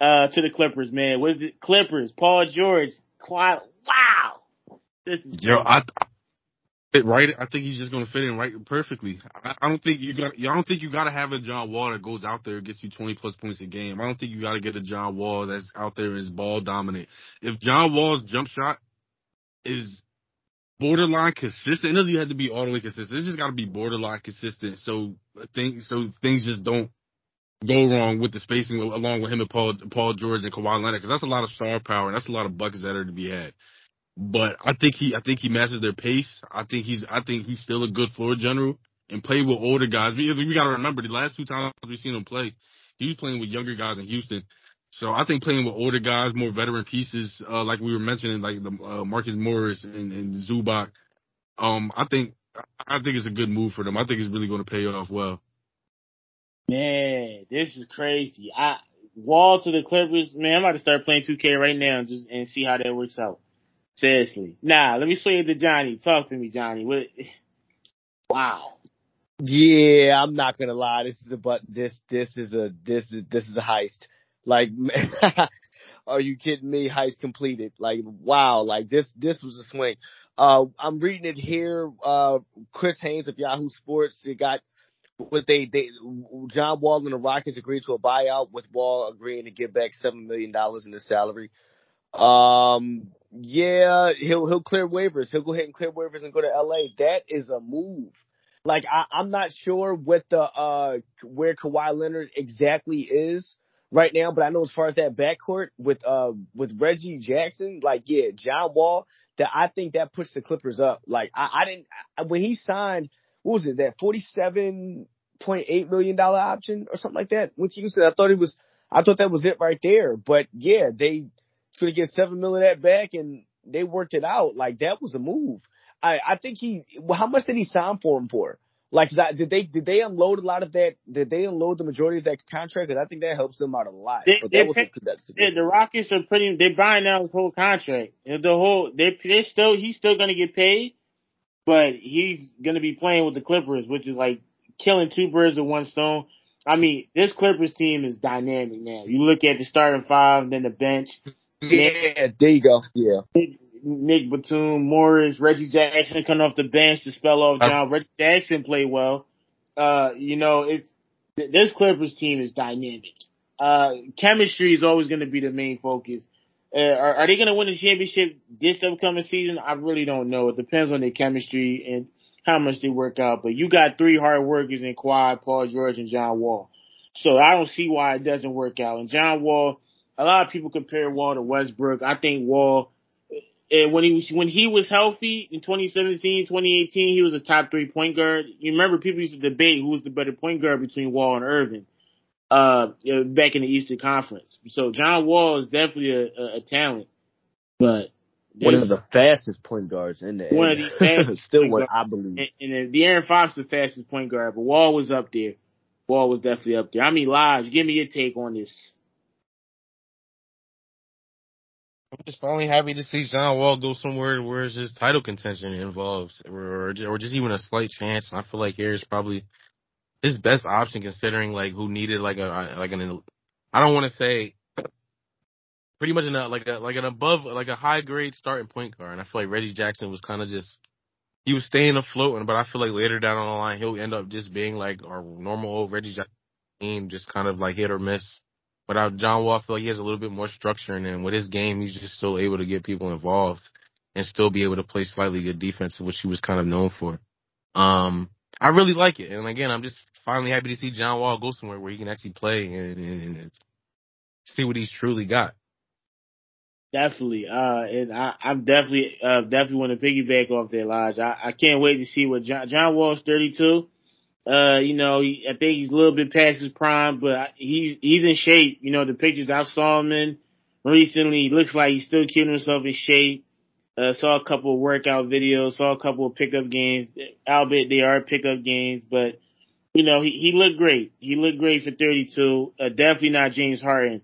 uh, to the Clippers, man? What's the Clippers? Paul George. Quiet. Wow. This is yo. I right. I think he's just going to fit in right perfectly. I, I don't think you got. I don't think you got to have a John Wall that goes out there and gets you twenty plus points a game. I don't think you got to get a John Wall that's out there and is ball dominant. If John Wall's jump shot is borderline consistent, it doesn't have to be all the way consistent. It's just got to be borderline consistent. So uh, things, so things just don't go wrong with the spacing along with him and Paul Paul George and Kawhi Leonard because that's a lot of star power and that's a lot of buckets that are to be had but I think he I think he matches their pace. I think he's I think he's still a good floor general and play with older guys. We got to remember the last two times we've seen him play, he was playing with younger guys in Houston. So I think playing with older guys, more veteran pieces, uh, like we were mentioning, like the uh, Marcus Morris and, and Zubac. Um, I think I think it's a good move for them. I think it's really going to pay off well. Man, this is crazy. I Wall to the Clippers, man. I'm about to start playing 2K right now and just and see how that works out. Seriously. Nah, let me swing it to Johnny. Talk to me, Johnny. What? [sighs] Wow. Yeah, I'm not gonna lie. This is a but this this is a this is this is a heist. Like, [laughs] are you kidding me? Heist completed. Like, wow. Like this this was a swing. Uh, I'm reading it here. Uh, Chris Haynes of Yahoo Sports. It got what they they John Wall and the Rockets agreed to a buyout with Wall agreeing to give back seven million dollars in his salary. Um, yeah, he'll he'll clear waivers. He'll go ahead and clear waivers and go to LA. That is a move. Like I, I'm not sure what the uh where Kawhi Leonard exactly is right now, but I know as far as that backcourt with uh with Reggie Jackson, like yeah, John Wall, that I think that puts the Clippers up. Like I, I didn't when he signed, what was it that forty seven point eight million dollar option or something like that with Houston? I thought it was I thought that was it right there. But yeah, they going to get seven million of that back, and they worked it out. Like that was a move. I I think he. How much did he sign for him for? Like, that, did they did they unload a lot of that? Did they unload the majority of that contract? Because I think that helps them out a lot. They, but that was pay, yeah, the Rockets are pretty. They're buying out his whole contract. The whole they they still he's still going to get paid, but he's going to be playing with the Clippers, which is like killing two birds with one stone. I mean, this Clippers team is dynamic now. You look at the starting five, then the bench. Yeah, there you go. Yeah. Nick Batum, Morris, Reggie Jackson coming off the bench to spell off John. Reggie Jackson played well. Uh, you know, it's this Clippers team is dynamic. Uh, chemistry is always going to be the main focus. Uh, are, are, they going to win the championship this upcoming season? I really don't know. It depends on their chemistry and how much they work out. But you got three hard workers in Kawhi, Paul George, and John Wall. So I don't see why it doesn't work out. And John Wall, a lot of people compare Wall to Westbrook. I think Wall, and when he was, when he was healthy in 2017, 2018, he was a top three point guard. You remember people used to debate who was the better point guard between Wall and Irving, uh, back in the Eastern Conference. So John Wall is definitely a, a, a talent, but one of the fastest point guards in the one of the fastest [laughs] still what I believe. And, and De'Aaron Fox was the fastest point guard, but Wall was up there. Wall was definitely up there. I mean, Lodge, give me your take on this. I'm just finally happy to see John Wall go somewhere where it's just title contention involved, or or just even a slight chance. And I feel like Harris probably his best option considering like who needed like a like an I don't want to say pretty much in a, uh, like a like an above like a high grade starting point guard. And I feel like Reggie Jackson was kind of just he was staying afloat, but I feel like later down the line he'll end up just being like our normal old Reggie Jackson just kind of like hit or miss. Without John Wall, I feel like he has a little bit more structure, and then with his game, he's just still able to get people involved and still be able to play slightly good defense, which he was kind of known for. Um, I really like it, and again, I'm just finally happy to see John Wall go somewhere where he can actually play and, and, and see what he's truly got. Definitely. Uh, and I, I'm definitely, uh, definitely want to piggyback off that, Lodge. I, I can't wait to see what John, John Wall's 32. Uh, you know, I think he's a little bit past his prime, but he's, he's in shape. You know, the pictures I saw him in recently, he looks like he's still keeping himself in shape. Uh, saw a couple of workout videos, saw a couple of pickup games, albeit they are pickup games, but you know, he, he looked great. He looked great for 32. Uh, definitely not James Harden.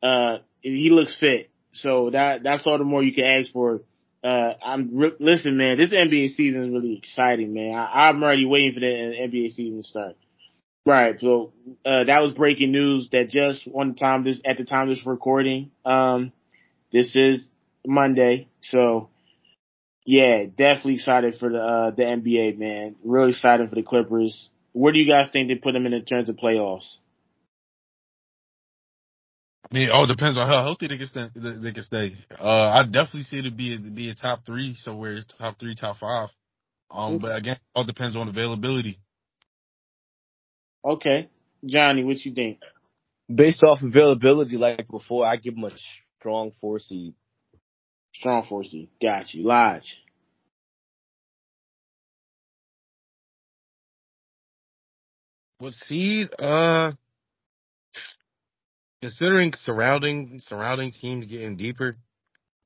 Uh, he looks fit. So that, that's all the more you can ask for. Uh, I'm, re- listen, man, this NBA season is really exciting, man. I, I'm already waiting for the NBA season to start. Right. So, uh, that was breaking news that just one time this, at the time this recording, um, this is Monday. So, yeah, definitely excited for the, uh, the NBA, man. Really excited for the Clippers. Where do you guys think they put them in, in terms of playoffs? I mean, it all depends on how healthy they can stay. They can stay. Uh, I definitely see it to be a, be a top three, somewhere it's top three, top five. Um, but again, it all depends on availability. Okay, Johnny, what you think? Based off availability, like before, I give them a strong four seed. Strong four seed. Got you, Lodge. What seed? Uh, considering surrounding surrounding teams getting deeper,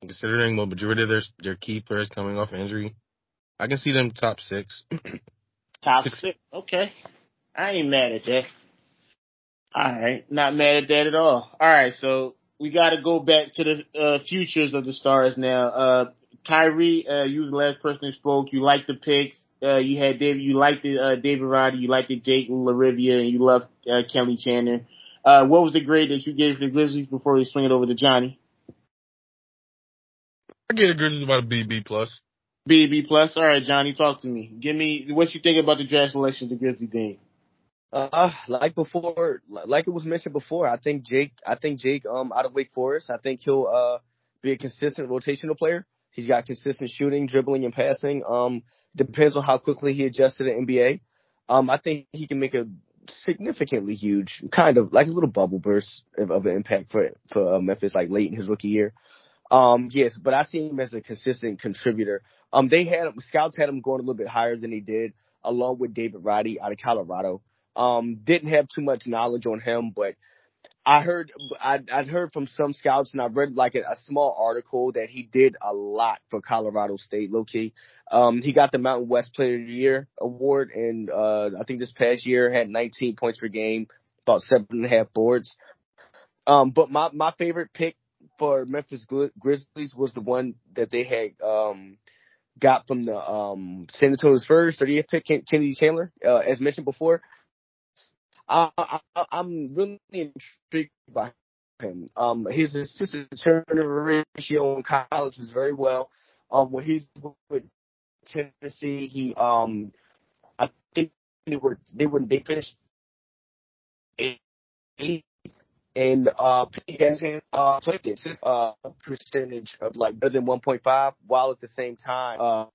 considering the majority of their their key players coming off injury, I can see them top six. [clears throat] top six. six. Okay, I ain't mad at that. All right, not mad at that at all. All right, so we got to go back to the uh, futures of the stars now. Uh, Kyrie, uh, you were the last person who spoke. You liked the picks. Uh, you had David, you liked the, uh, David Roddy, you liked the Jake LaRavia, and you loved, uh, Kelly Chandler. Uh, what was the grade that you gave the Grizzlies before we swing it over to Johnny? I gave the Grizzlies about a B, B plus. B, B plus. All right, Johnny, talk to me. Give me what you think about the draft selection the Grizzlies did. Uh, like before, like it was mentioned before, I think Jake, I think Jake, um, out of Wake Forest, I think he'll, uh, be a consistent rotational player. He's got consistent shooting, dribbling, and passing. Um, depends on how quickly he adjusts to the NBA. Um, I think he can make a significantly huge, kind of like a little bubble burst of, of an impact for for uh, Memphis, like late in his rookie year. Um, yes, but I see him as a consistent contributor. Um, they had scouts had him going a little bit higher than he did, along with David Roddy out of Colorado. Um, didn't have too much knowledge on him, but I heard I I'd heard from some scouts and I've read like a, a small article that he did a lot for Colorado State, low key. Um, he got the Mountain West Player of the Year award, and uh, I think this past year had 19 points per game, about seven and a half boards. Um, but my my favorite pick for Memphis Grizzlies was the one that they had um got from the um San Antonio Spurs, 30th pick, Kennedy Chandler, uh, as mentioned before. I, I, I'm really intrigued by him. Um, his assist turnover ratio in college is very well. Um, when he's with Tennessee, he um, I think they were they were they finished and uh, he has uh, assist uh, percentage of like better than 1.5, while at the same time uh,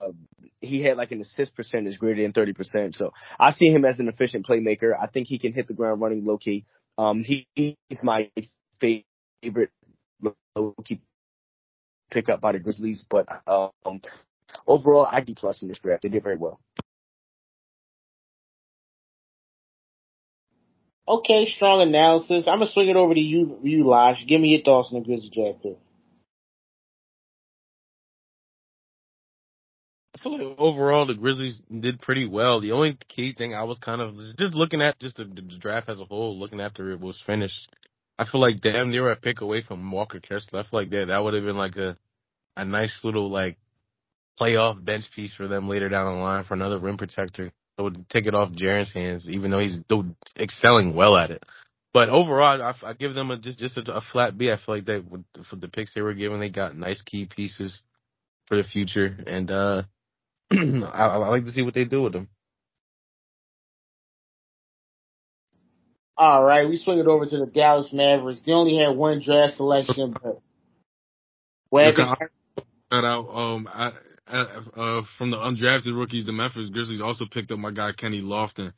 he had like an assist percentage greater than 30%. So I see him as an efficient playmaker. I think he can hit the ground running low key. Um, he, he's my favorite low key pickup by the Grizzlies, but um, overall I D plus in this draft. They did very well. Okay, strong analysis. I'm gonna swing it over to you, you, Lash. Give me your thoughts on the Grizzlies draft pick. I feel like overall the Grizzlies did pretty well. The only key thing I was kind of just looking at just the, the draft as a whole, looking after it was finished. I feel like damn they were a pick away from Walker Kessler. I feel like that that would have been like a a nice little like playoff bench piece for them later down the line for another rim protector would take it off Jaren's hands, even though he's excelling well at it. But overall, I, I give them a, just just a, a flat B. I feel like they for the picks they were given, they got nice key pieces for the future, and uh [clears throat] I, I like to see what they do with them. All right, we swing it over to the Dallas Mavericks. They only had one draft selection, but [laughs] Shout out um I, uh, from the undrafted rookies, the Memphis Grizzlies also picked up my guy Kenny Lofton.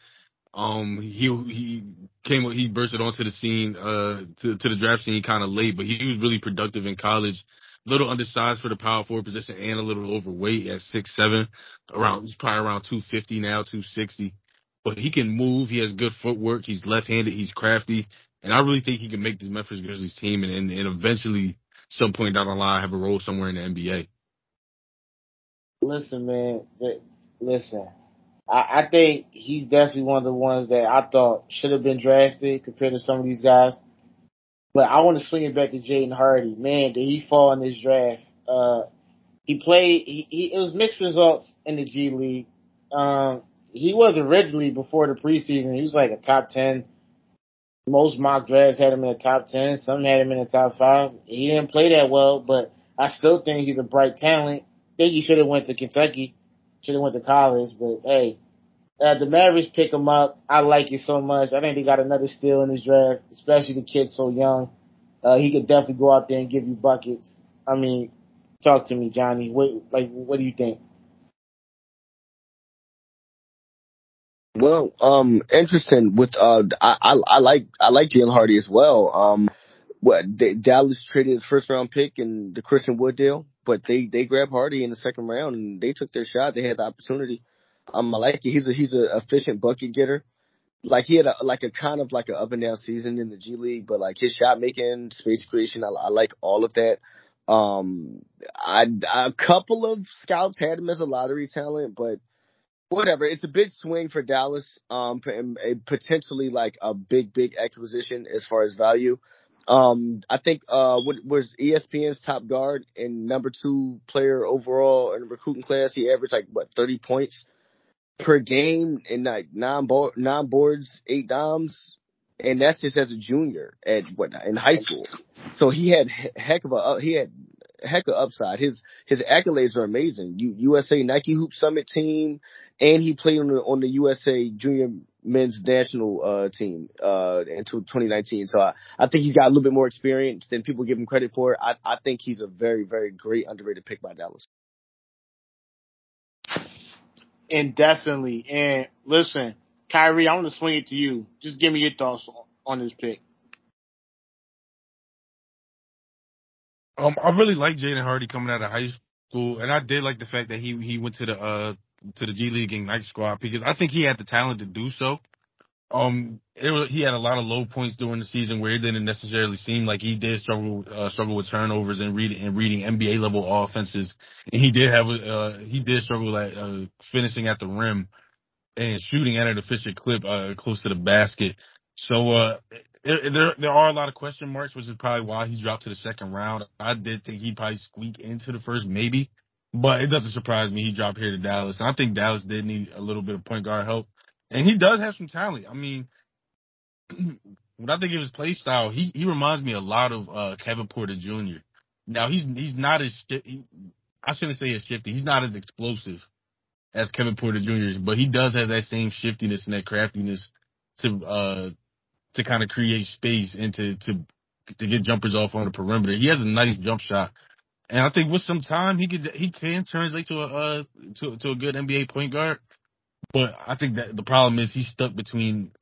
Um, he he came he bursted onto the scene uh to, to the draft scene kind of late, but he was really productive in college. Little undersized for the power forward position and a little overweight at six seven, around he's probably around two fifty now, two sixty. But he can move. He has good footwork. He's left handed. He's crafty, and I really think he can make this Memphis Grizzlies team and and, and eventually some point down the line have a role somewhere in the NBA. Listen, man. Listen, I, I think he's definitely one of the ones that I thought should have been drafted compared to some of these guys. But I want to swing it back to Jaden Hardy. Man, did he fall in this draft? Uh, he played. He, he it was mixed results in the G League. Um, he was originally before the preseason. He was like a top ten. Most mock drafts had him in the top ten. Some had him in the top five. He didn't play that well, but I still think he's a bright talent. Think he should have went to Kentucky. Should have went to college, but hey, uh, the Mavericks pick him up. I like it so much. I think they got another steal in this draft, especially the kid so young. Uh, he could definitely go out there and give you buckets. I mean, talk to me, Johnny. What like what do you think? Well, um, interesting. With uh, I I, I like I like Jaden Hardy as well. Um, what Dallas traded his first round pick in the Christian Wood deal but they they grabbed Hardy in the second round and they took their shot. They had the opportunity. Um, I like it. He's a he's an efficient bucket getter. Like he had a like a kind of like an up and down season in the G League, but like his shot making, space creation, I, I like all of that. Um, I a couple of scouts had him as a lottery talent, but whatever. It's a big swing for Dallas. Um, potentially like a big big acquisition as far as value. Um, I think uh, what was ESPN's top guard and number two player overall in recruiting class. He averaged like what thirty points per game and like nine bo- nine boards, eight dimes, and that's just as a junior at what in high school. So he had heck of a he had heck of upside. His his accolades are amazing. U, USA Nike Hoop Summit team, and he played on the on the USA Junior men's national uh, team uh, until 2019. So I, I think he's got a little bit more experience than people give him credit for. I, I think he's a very, very great underrated pick by Dallas. And definitely. And listen, Kyrie, I want to swing it to you. Just give me your thoughts on this pick. Um, I really like Jaden Hardy coming out of high school, and I did like the fact that he he went to the uh to the G League Ignite squad because I think he had the talent to do so. Um, was, he had a lot of low points during the season where it didn't necessarily seem like he did struggle uh, struggle with turnovers and reading and reading NBA level offenses. And he did have uh, he did struggle at uh, finishing at the rim and shooting at an efficient clip uh, close to the basket. So uh, it, there there are a lot of question marks, which is probably why he dropped to the second round. I did think he'd probably squeak into the first, maybe. But it doesn't surprise me he dropped here to Dallas. And I think Dallas did need a little bit of point guard help. And he does have some talent. I mean, [clears throat] when I think of his play style, he, he reminds me a lot of uh, Kevin Porter Jr. Now he's he's not as I shouldn't say as shifty. He's not as explosive as Kevin Porter Jr. but he does have that same shiftiness and that craftiness to uh to kind of create space and to to to get jumpers off on the perimeter. He has a nice jump shot. And I think with some time he could he can translate to a uh, to to a good NBA point guard. But I think that the problem is he's stuck between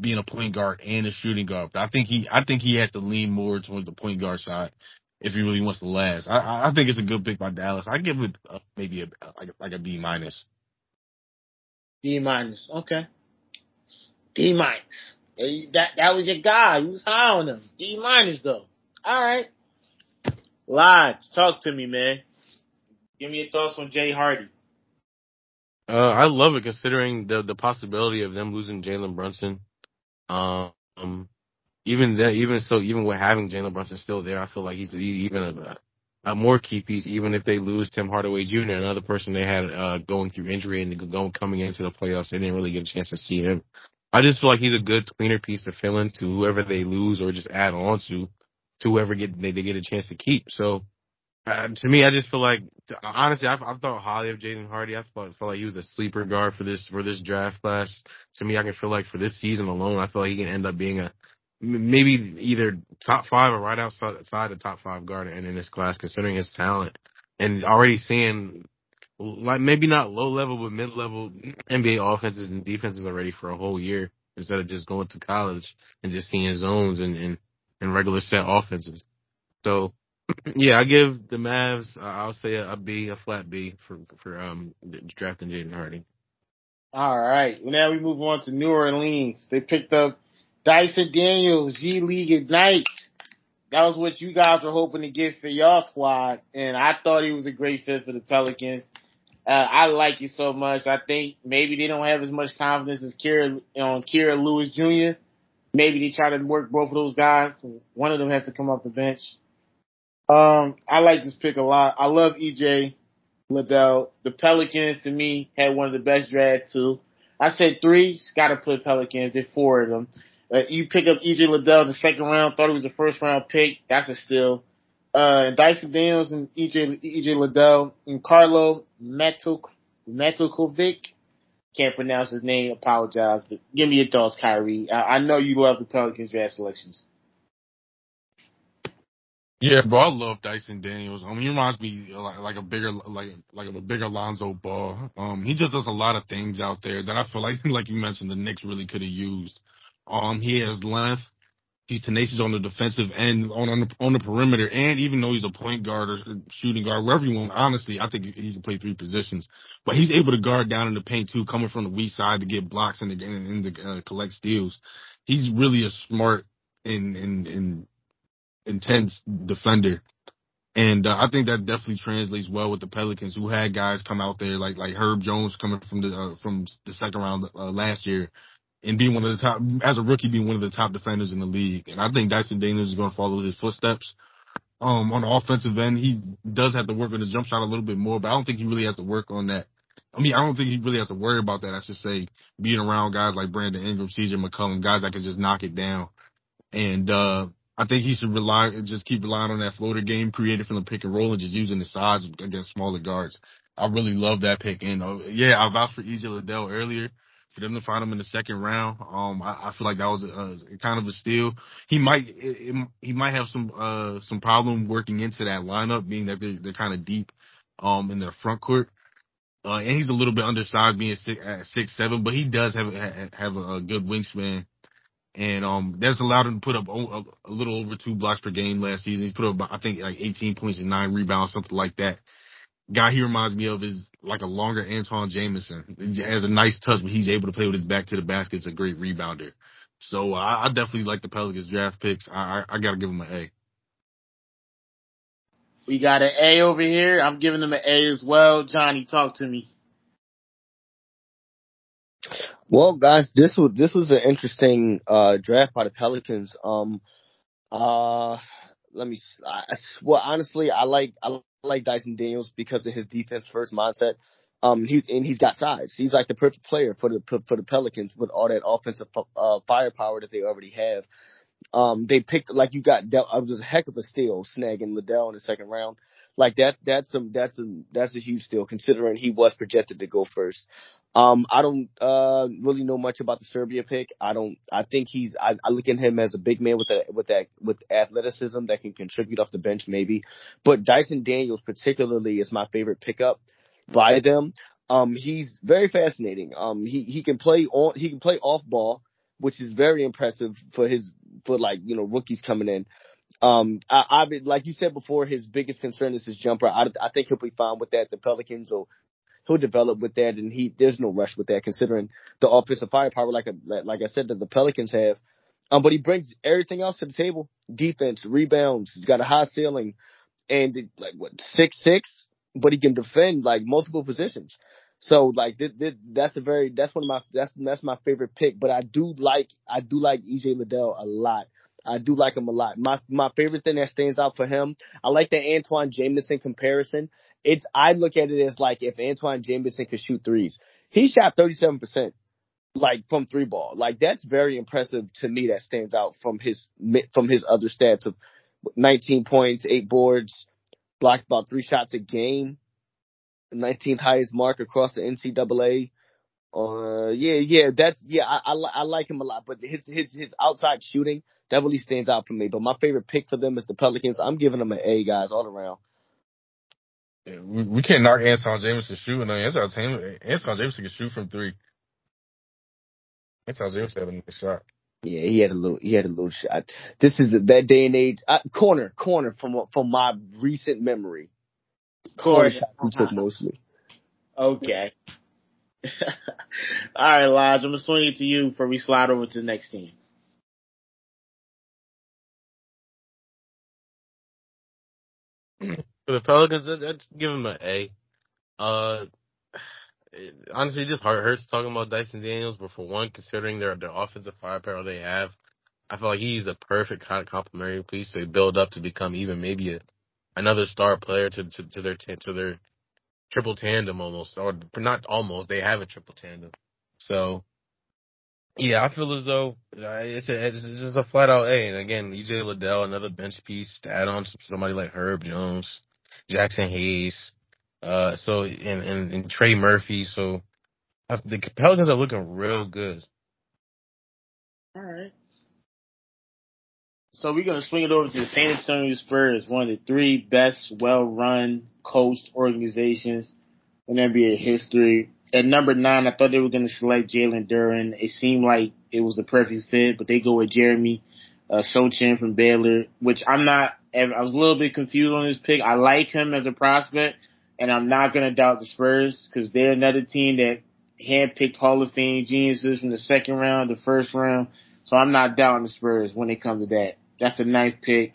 being a point guard and a shooting guard. But I think he I think he has to lean more towards the point guard side if he really wants to last. I I think it's a good pick by Dallas. I give it a, maybe a like, like a B minus. B minus. Okay. D minus. That that was your guy. You was high on him. D minus though. All right. Lodge, talk to me, man. Give me your thoughts on Jay Hardy. Uh, I love it considering the the possibility of them losing Jalen Brunson. Um, even that, even so, even with having Jalen Brunson still there, I feel like he's even a, a more key piece. Even if they lose Tim Hardaway Jr., another person they had uh, going through injury and going coming into the playoffs, they didn't really get a chance to see him. I just feel like he's a good cleaner piece to fill in to whoever they lose or just add on to, to whoever get they, they get a chance to keep. So uh, to me, I just feel like honestly, I've, I've thought highly of Jaden Hardy. I felt, felt like he was a sleeper guard for this for this draft class. To me, I can feel like for this season alone, I feel like he can end up being a maybe either top five or right outside the top five guard in, in this class, considering his talent and already seeing like maybe not low level but mid level NBA offenses and defenses already for a whole year instead of just going to college and just seeing zones and and, and regular set offenses. So [clears throat] yeah, I give the Mavs. Uh, I'll say a, a B, a flat B for for um drafting Jaden Hardy. All right, now we move on to New Orleans. They picked up Dyson Daniels, G League Ignite. That was what you guys were hoping to get for your squad, and I thought he was a great fit for the Pelicans. Uh, I like you so much. I think maybe they don't have as much confidence as Kira on Kira Lewis Jr. Maybe they try to work both of those guys. One of them has to come off the bench. Um, I like this pick a lot. I love EJ Liddell. The Pelicans to me had one of the best drafts too. I said three. Got to put Pelicans. There's four of them. Uh, you pick up EJ Liddell in the second round. Thought he was a first round pick. That's a steal. Uh, Dyson Daniels and EJ EJ Liddell and Carlo Metuk Metukovic. Can't pronounce his name. Apologize. But give me your thoughts, Kyrie. I, I know you love the Pelicans draft selections. Yeah, bro, I love Dyson Daniels. I mean, he reminds me like, like a bigger, like like a bigger Lonzo Ball. Um, he just does a lot of things out there that I feel like, [laughs] like you mentioned, the Knicks really could have used. Um, he has length. He's tenacious on the defensive end, on on the, on the perimeter, and even though he's a point guard or shooting guard, wherever you want, honestly, I think he can play three positions. But he's able to guard down in the paint too, coming from the weak side to get blocks and to, and, to uh, collect steals. He's really a smart and and and intense defender. And uh, I think that definitely translates well with the Pelicans, who had guys come out there like like Herb Jones coming from the uh, from the second round uh, last year, and being one of the top as a rookie, being one of the top defenders in the league. And I think Dyson Daniels is going to follow his footsteps. Um, on the offensive end, he does have to work on his jump shot a little bit more, but I don't think he really has to work on that. I mean, I don't think he really has to worry about that. I should say being around guys like Brandon Ingram, CJ McCollum, guys that can just knock it down. And uh I think he should rely just keep relying on that floater game created from the pick and roll and just using the size against smaller guards. I really love that pick. And uh, yeah, I vouched for EJ Liddell earlier for them to find him in the second round. Um, I, I feel like that was a, a, kind of a steal. He might it, it, he might have some uh some problem working into that lineup, being that they're they're kind of deep um in their front court. Uh, and he's a little bit undersized, being six, at six seven, but he does have have a, a good wingspan and um that's allowed him to put up a, a, little over two blocks per game last season. He's put up I think like 18 points and nine rebounds, something like that. Guy he reminds me of is like a longer Antawn Jamison. He has a nice touch, but he's able to play with his back to the basket. It's a great rebounder. So I, I definitely like the Pelicans draft picks. I, I, I got to give him an A. We got an A over here. I'm giving them an A as well. Johnny, talk to me. Well, guys, this was this was an interesting uh, draft by the Pelicans. Um, uh, let me. I, well, honestly, I like I like Dyson Daniels because of his defense first mindset. Um, he's and he's got size. He's like the perfect player for the for the Pelicans with all that offensive uh, firepower that they already have. Um, they picked like you got. Uh, it was a heck of a steal snagging Liddell in the second round. Like that, that's a that's a that's a huge steal considering he was projected to go first. Um, I don't uh really know much about the Serbia pick. I don't. I think he's. I, I look at him as a big man with that with that with athleticism that can contribute off the bench maybe. But Dyson Daniels particularly is my favorite pickup by them. Um, he's very fascinating. Um, he he can play on he can play off ball, which is very impressive for his for like you know rookies coming in. Um, I, I like you said before, his biggest concern is his jumper. I, I think he'll be fine with that. The Pelicans will he'll develop with that, and he there's no rush with that considering the offensive firepower, like a, like I said, that the Pelicans have. Um, but he brings everything else to the table: defense, rebounds. He's got a high ceiling, and like what six six, but he can defend like multiple positions. So like th- th- that's a very that's one of my that's that's my favorite pick. But I do like I do like EJ Liddell a lot. I do like him a lot. My my favorite thing that stands out for him, I like the Antoine Jamison comparison. It's I look at it as like if Antoine Jamison could shoot threes. He shot thirty seven percent like from three ball. Like that's very impressive to me. That stands out from his from his other stats of 19 points, eight boards, blocked about three shots a game, 19th highest mark across the NCAA. Uh, yeah, yeah, that's yeah. I, I, I like him a lot, but his his his outside shooting definitely stands out for me. But my favorite pick for them is the Pelicans. I'm giving them an A, guys, all around. Yeah, we, we can't knock Antawn Jamison shooting. Antawn, Antawn Jamison can shoot from three. Antawn Jamison having a nice shot. Yeah, he had a little. He had a little shot. This is that day and age. Uh, corner, corner from from my recent memory. Corner, corner shot he took mostly. Okay. [laughs] All right, Lodge. I'm gonna swing it to you before we slide over to the next team. For the Pelicans, I'd give them an A. Uh, it, honestly, it just heart hurts talking about Dyson Daniels, but for one, considering their their offensive firepower they have, I feel like he's a perfect kind of complementary piece to build up to become even maybe a, another star player to, to, to their to their triple tandem almost, or not almost. They have a triple tandem, so yeah, I feel as though uh, it's, a, it's just a flat out A. And again, EJ Liddell, another bench piece to add on to somebody like Herb Jones, Jaxson Hayes, uh, so and, and, and Trey Murphy. So the Pelicans are looking real good. All right. So we're gonna swing it over to the San Antonio Spurs, one of the three best, well-run, coached organizations in NBA history. At number nine, I thought they were gonna select Jalen Duren. It seemed like it was the perfect fit, but they go with Jeremy uh, Sochan from Baylor, which I'm not. I was a little bit confused on this pick. I like him as a prospect, and I'm not gonna doubt the Spurs because they're another team that handpicked Hall of Fame geniuses from the second round, the first round. So I'm not doubting the Spurs when it comes to that. That's the ninth pick.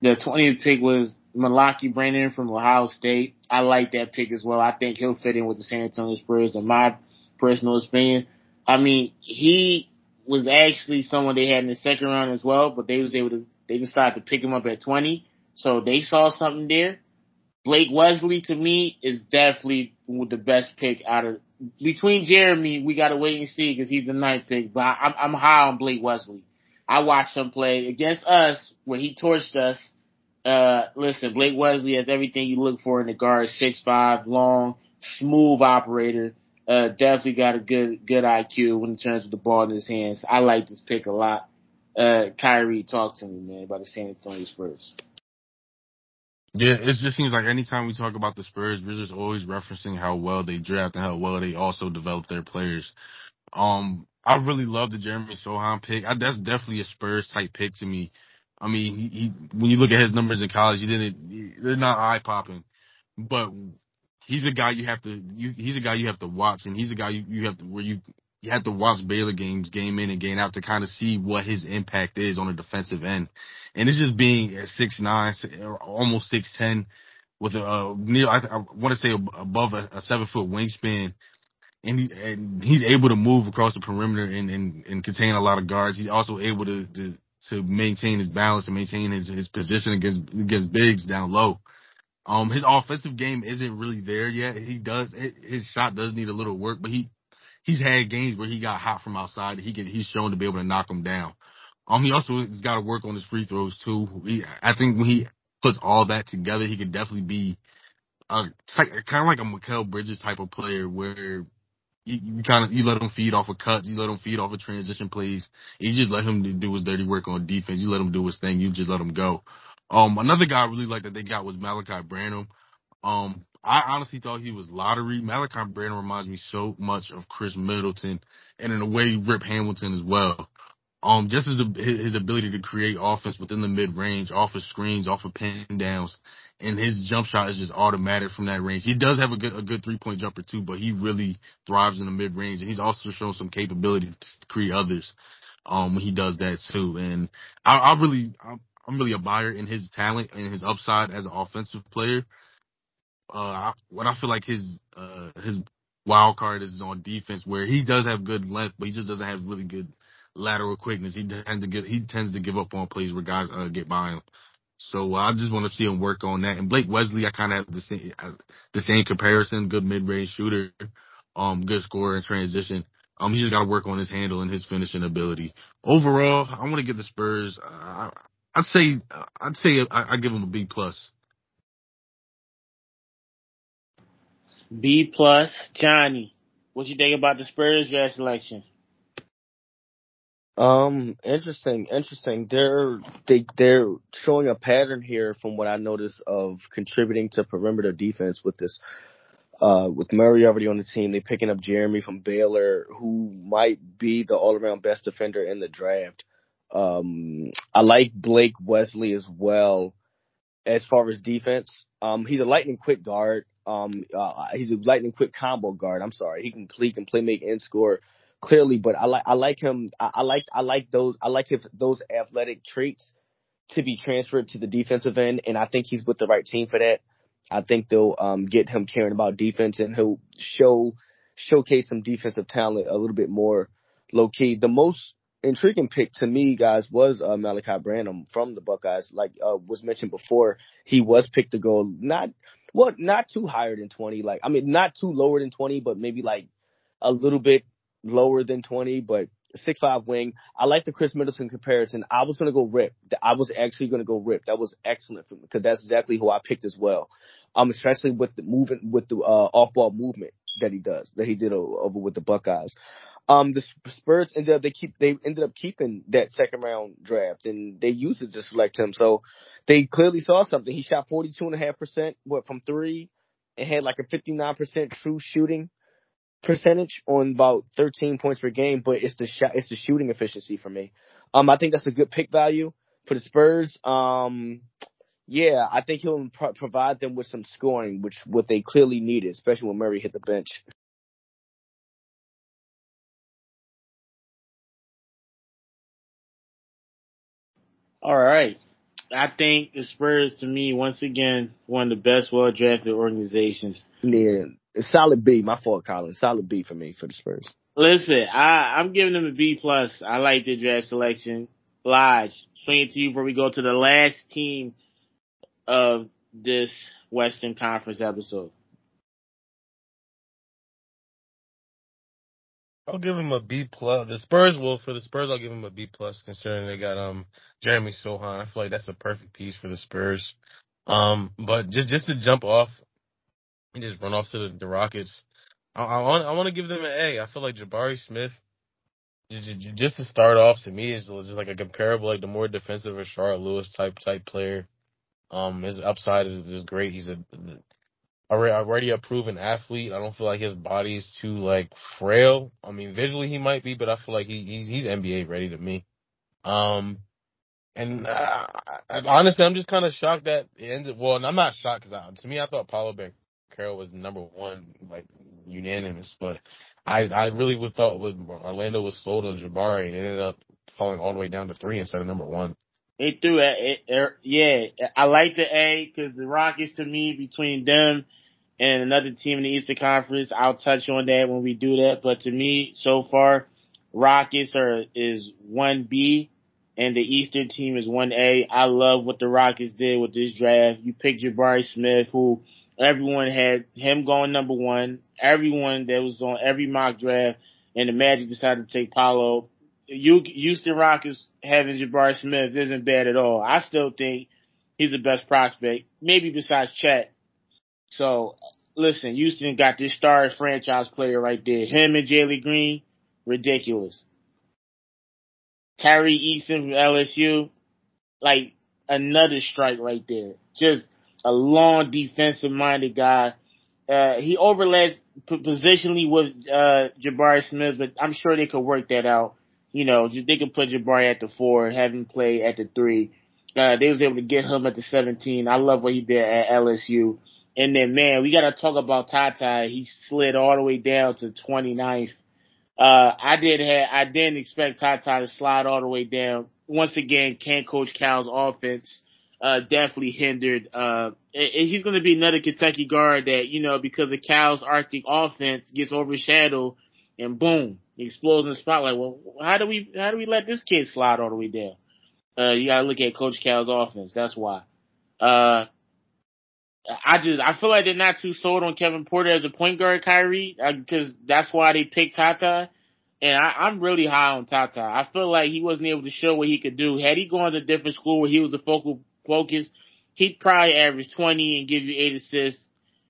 The 20th pick was Malaki Branham from Ohio State. I like that pick as well. I think he'll fit in with the San Antonio Spurs in my personal opinion. I mean, he was actually someone they had in the second round as well, but they was able to, they decided to pick him up at 20. So they saw something there. Blake Wesley to me is definitely the best pick out of between Jeremy. We got to wait and see because he's the ninth pick, but I'm, I'm high on Blake Wesley. I watched him play against us when he torched us. Uh, listen, Blake Wesley has everything you look for in the guard. Six five, long, smooth operator. Uh, definitely got a good good IQ when it terms of the ball in his hands. I like this pick a lot. Uh, Kyrie, talk to me, man, about the San Antonio Spurs. Yeah, it just seems like anytime we talk about the Spurs, we're just always referencing how well they draft and how well they also develop their players. Um, I really love the Jeremy Sochan pick. I, that's definitely a Spurs type pick to me. I mean, he, he when you look at his numbers in college, he didn't. They're not eye popping, but he's a guy you have to. You, he's a guy you have to watch, and he's a guy you, you have to where you you have to watch Baylor games, game in and game out, to kind of see what his impact is on the defensive end. And it's just being at six nine, almost six ten, with a uh, near I, I want to say above a, a seven foot wingspan and he and he's able to move across the perimeter and, and, and contain a lot of guards. He's also able to, to to maintain his balance and maintain his, his position against against bigs down low. Um, his offensive game isn't really there yet. He does his shot does need a little work, but he he's had games where he got hot from outside. He can he's shown to be able to knock them down. Um, he also has got to work on his free throws too. He, I think when he puts all that together, he could definitely be a kind of like a Mikal Bridges type of player where you, you kind of you let him feed off of cuts, you let him feed off of transition plays. You just let him do his dirty work on defense. You let him do his thing. You just let him go. Um, another guy I really liked that they got was Malaki Branham. Um, I honestly thought he was lottery. Malaki Branham reminds me so much of Khris Middleton, and in a way, Rip Hamilton as well. Um, just his, his ability to create offense within the mid range, off of screens, off of pin downs, and his jump shot is just automatic from that range. He does have a good a good three point jumper too, but he really thrives in the mid range, and he's also shown some capability to create others. Um, when he does that too, and I, I really I'm, I'm really a buyer in his talent and his upside as an offensive player. Uh, what I feel like his uh his wild card is on defense, where he does have good length, but he just doesn't have really good lateral quickness. He tends to get he tends to give up on plays where guys uh, get by him. So uh, I just want to see him work on that. And Blake Wesley, I kind of have the same uh, the same comparison. Good mid range shooter, um, good scorer in transition. Um, he just got to work on his handle and his finishing ability. Overall, I want to give the Spurs. Uh, I'd say I'd say I, I give them a B plus. B plus, Johnny. What you think about the Spurs draft selection? Um, interesting, interesting. They're they they're showing a pattern here from what I notice of contributing to perimeter defense with this. Uh, with Murray already on the team, they're picking up Jeremy from Baylor, who might be the all-around best defender in the draft. Um, I like Blake Wesley as well as far as defense. Um, he's a lightning quick guard. Um, uh, he's a lightning quick combo guard. I'm sorry. He can play, can play, make, and score clearly, but I like, I like him. I, I like, I like those, I like his, those athletic traits to be transferred to the defensive end. And I think he's with the right team for that. I think they'll, um, get him caring about defense and he'll show, showcase some defensive talent a little bit more low key. The most intriguing pick to me, guys, was uh, Malaki Branham from the Buckeyes. Like uh, was mentioned before, he was picked to go not well, not too higher than twenty. Like I mean, not too lower than twenty, but maybe like a little bit lower than twenty. But six five wing. I like the Khris Middleton comparison. I was gonna go rip. I was actually gonna go rip. That was excellent for me because that's exactly who I picked as well. Um, especially with the movement, with the uh, off ball movement that he does, that he did over with the Buckeyes. Um, the Spurs ended up they keep they ended up keeping that second round draft and they used it to select him. So they clearly saw something. He shot forty two and a half percent what from three and had like a fifty nine percent true shooting percentage on about thirteen points per game. But it's the shot it's the shooting efficiency for me. Um, I think that's a good pick value for the Spurs. Um, yeah, I think he'll pro- provide them with some scoring, which what they clearly needed, especially when Murray hit the bench. All right. I think the Spurs, to me, once again, one of the best well drafted organizations. Yeah, solid B. My fault, Colin. Solid B for me for the Spurs. Listen, I, I'm giving them a B plus. I like the draft selection. Lodge, swing it to you before we go to the last team of this Western Conference episode. I'll give him a B plus. The Spurs will for the Spurs. I'll give him a B plus, considering they got um Jeremy Sochan. I feel like that's a perfect piece for the Spurs. Um, but just just to jump off and just run off to the, the Rockets, I, I want I want to give them an A. I feel like Jabari Smith, just, just to start off, to me is just like a comparable, like the more defensive or Charlotte Lewis type type player. Um, his upside is, is great. He's a already a proven athlete. I don't feel like his body is too like frail. I mean, visually he might be, but I feel like he, he's he's NBA ready to me. Um, and uh, honestly, I'm just kind of shocked that it ended. Well, and I'm not shocked because to me, I thought Paolo Banchero was number one, like unanimous. But I I really would thought with Orlando was sold on Jabari and ended up falling all the way down to three instead of number one. It threw it yeah. I like the A because the Rockets to me between them and another team in the Eastern Conference. I'll touch on that when we do that. But to me, so far, Rockets are is one B, and the Eastern team is one A. I love what the Rockets did with this draft. You picked Jabari Smith, who everyone had him going number one. Everyone that was on every mock draft, and the Magic decided to take Paolo Houston Rockets having Jabari Smith isn't bad at all. I still think he's the best prospect, maybe besides Chet. So listen, Houston got this star franchise player right there. Him and Jalen Green, ridiculous. Tari Eason from LSU, like another strike right there. Just a long defensive minded guy. Uh, he overlaps positionally with uh, Jabari Smith, but I'm sure they could work that out you know, they could put Jabari at the four, have him play at the three. Uh, they was able to get him at the 17. I love what he did at LSU. And then, man, we got to talk about TyTy. He slid all the way down to 29th. Uh, I did have, I didn't expect TyTy to slide all the way down. Once again, can't Coach Cal's offense, uh, definitely hindered, uh, and he's going to be another Kentucky guard that, you know, because of Cal's Arctic offense gets overshadowed and boom, explodes in the spotlight. Well, how do we how do we let this kid slide all the way down? Uh, you gotta look at Coach Cal's offense. That's why. Uh, I just I feel like they're not too sold on Kevin Porter as a point guard, Kyrie, because uh, that's why they picked TyTy. and I, I'm really high on TyTy. I feel like he wasn't able to show what he could do. Had he gone to a different school where he was the focal focus, he'd probably average 20 and give you eight assists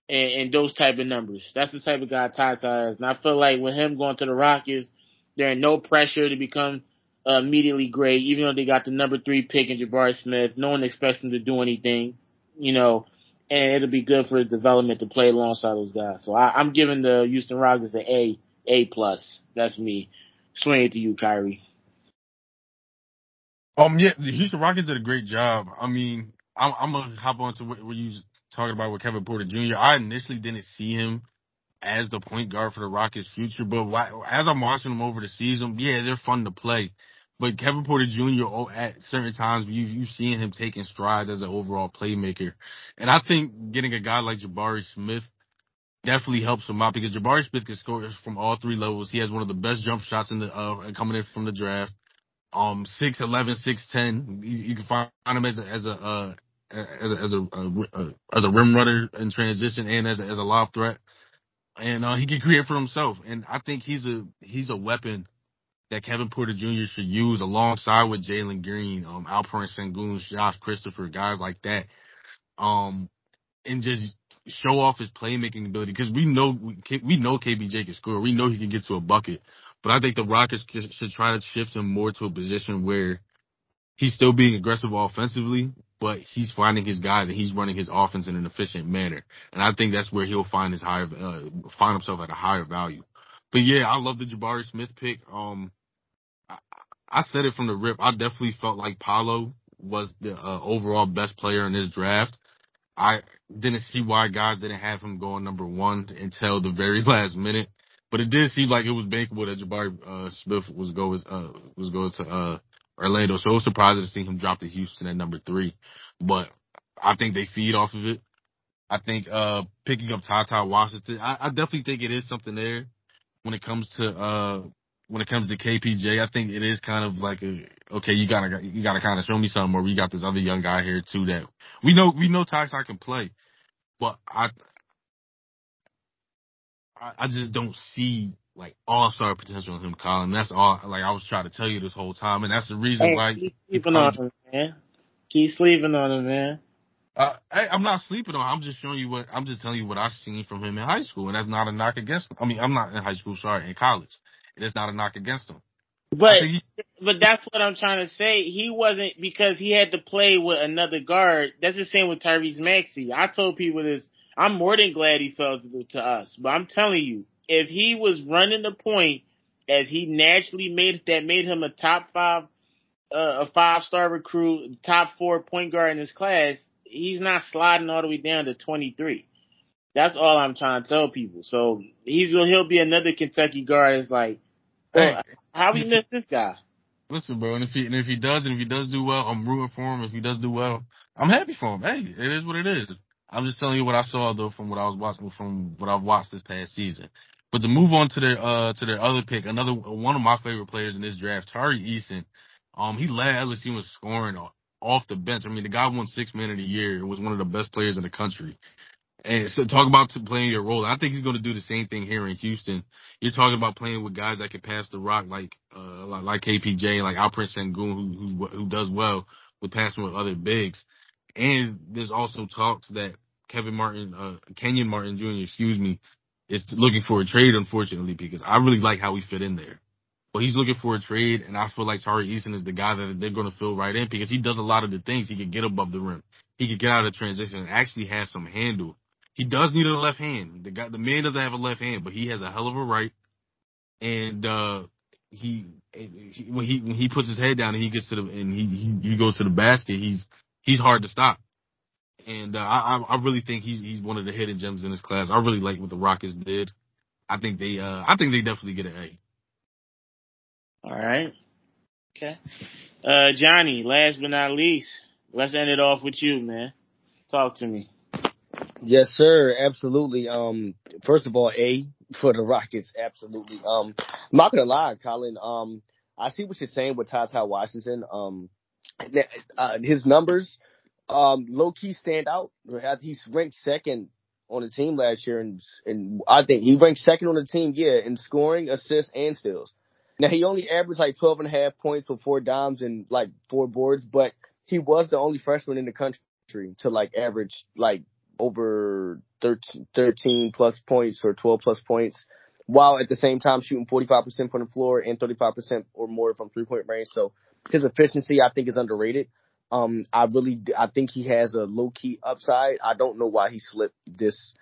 and, and those type of numbers. That's the type of guy TyTy is. And I feel like with him going to the Rockets, there ain't no pressure to become uh, immediately great, even though they got the number three pick in Jabari Smith. No one expects him to do anything, you know, and it'll be good for his development to play alongside those guys. So I, I'm giving the Houston Rockets an A, A plus. That's me. Swing it to you, Kyrie. Um, yeah, the Houston Rockets did a great job. I mean, I'm, I'm gonna hop on to what, what you was talking about with Kevin Porter Jr. I initially didn't see him as the point guard for the Rockets' future, but as I'm watching them over the season, yeah, they're fun to play. But Kevin Porter Jr. at certain times you you've seen him taking strides as an overall playmaker, and I think getting a guy like Jabari Smith definitely helps him out because Jabari Smith can score from all three levels. He has one of the best jump shots in the uh, coming in from the draft. Um, six eleven, six ten. You, you can find him as a as a uh, as a as a, uh, as a rim runner in transition and as a, as a lob threat, and uh, he can create for himself. And I think he's a he's a weapon that Kevin Porter Jr. should use alongside with Jalen Green, um, Alperen Sengun, Josh Christopher, guys like that. Um, and just show off his playmaking ability because we know we know KPJ can score. We know he can get to a bucket, but I think the Rockets should try to shift him more to a position where he's still being aggressive offensively, but he's finding his guys and he's running his offense in an efficient manner. And I think that's where he'll find his higher uh, find himself at a higher value. But yeah, I love the Jabari Smith pick. Um, I, I said it from the rip. I definitely felt like Paolo was the uh, overall best player in this draft. I didn't see why guys didn't have him going number one until the very [laughs] last minute. But it did seem like it was bankable that Jabari uh, Smith was going uh, was going to uh, Orlando. So it was surprising to see him drop to Houston at number three. But I think they feed off of it. I think uh, picking up Ty Washington, I, I, definitely think it is something there when it comes to uh, when it comes to KPJ. I think it is kind of like a okay, you gotta you gotta kind of show me something. Or we got this other young guy here too that we know we know Ty can play, but I I just don't see like all star potential in him, Colin. That's all. Like I was trying to tell you this whole time, and that's the reason hey, why. Keep sleeping on him, man. Keep sleeping on him, man. Uh, I, I'm not sleeping on. Him. I'm just showing you what I'm just telling you what I've seen from him in high school, and that's not a knock against. Him. I mean, I'm not in high school. Sorry, in college, and it is not a knock against him. But he, but that's what I'm trying to say. He wasn't because he had to play with another guard. That's the same with Tyrese Maxey. I told people this. I'm more than glad he fell to, to us, but I'm telling you, if he was running the point as he naturally made that made him a top five, uh, a five star recruit, top four point guard in his class, he's not sliding all the way down to 23. That's all I'm trying to tell people. So he's he'll be another Kentucky guard. It's like, hey, how we miss this guy? Listen, bro, and if he and if he does, and if he does do well, I'm rooting for him. If he does do well, I'm happy for him. Hey, it is what it is. I'm just telling you what I saw though from what I was watching from what I've watched this past season. But to move on to their uh to their other pick, another one of my favorite players in this draft, Tari Eason. Um, he led LSU in scoring off the bench. I mean, the guy won six man of the year and was one of the best players in the country. And so talk about playing your role. I think he's going to do the same thing here in Houston. You're talking about playing with guys that can pass the rock, like uh, like, like KPJ, like Alperen Sengun, who, who who does well with passing with other bigs. And there's also talks that Kevin Martin, uh, Kenyon Martin Jr., excuse me, is looking for a trade, unfortunately, because I really like how he fit in there. But he's looking for a trade, and I feel like Tari Eason is the guy that they're going to fill right in because he does a lot of the things. He can get above the rim. He can get out of transition and actually has some handle. He does need a left hand. The guy, the man doesn't have a left hand, but he has a hell of a right. And, uh, he, he when he when he puts his head down and he gets to the and he he, he goes to the basket, he's he's hard to stop and uh, I I really think he's he's one of the hidden gems in this class. I really like what the Rockets did. I think they uh I think they definitely get an A. All right. Okay. Uh Johnny, last but not least, let's end it off with you, man. Talk to me. Yes, sir. Absolutely. Um, first of all, A for the Rockets. Absolutely. Um, I'm not gonna lie, Colin. Um, I see what you're saying with Ty Ty Washington. Um, uh, his numbers um, low key stand out. He's ranked second on the team last year, and and I think he ranked second on the team, yeah, in scoring, assists, and steals. Now he only averaged like 12 and a half points with four dimes and like four boards, but he was the only freshman in the country to like average like over 13, 13 plus points or 12 plus points while at the same time shooting 45% from the floor and 35% or more from three point range. So his efficiency, I think, is underrated. Um, I really, I think he has a low key upside. I don't know why he slipped this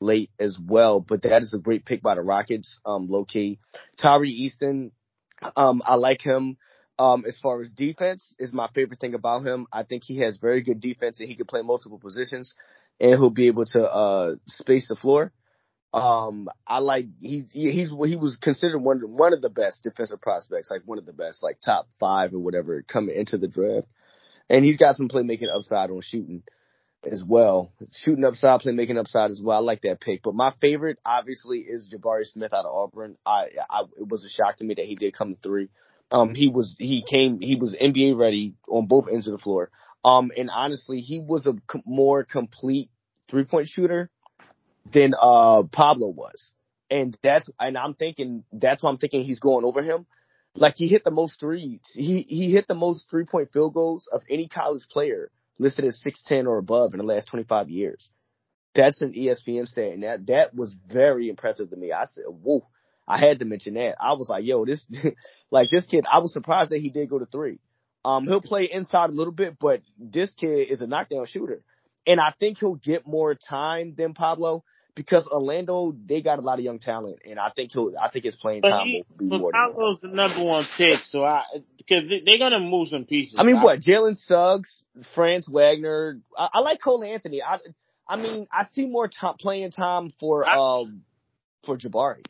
late as well, but that is a great pick by the Rockets. Um, low key, Tari Eason. um, I like him. Um, as far as defense is my favorite thing about him. I think he has very good defense and he can play multiple positions and he'll be able to, uh, space the floor. Um, I like he's he's he was considered one one of the best defensive prospects, like one of the best, like top five or whatever coming into the draft. And he's got some playmaking upside on shooting as well. Shooting upside, playmaking upside as well. I like that pick. But my favorite, obviously, is Jabari Smith out of Auburn. I, I it was a shock to me that he did come to three. Um, he was he came he was NBA ready on both ends of the floor. Um, and honestly, he was a c- more complete three point shooter than uh Pablo was. And that's and I'm thinking that's why I'm thinking he's going over him. Like he hit the most threes. He he hit the most three point field goals of any college player listed as six ten or above in the last twenty five years. That's an ESPN stat, and that that was very impressive to me. I said, "Whoa!" I had to mention that. I was like, "Yo, this [laughs] like this kid." I was surprised that he did go to three. Um, he'll play inside a little bit, but this kid is a knockdown shooter, and I think he'll get more time than Pablo because Orlando they got a lot of young talent, and I think he'll I think his playing But time he, will be more. Pablo's the number one pick, so I because they, they're gonna move some pieces. I mean, what? Jalen Suggs, Franz Wagner. I, I like Cole Anthony. I, I mean, I see more top playing time for I- um for Jabari.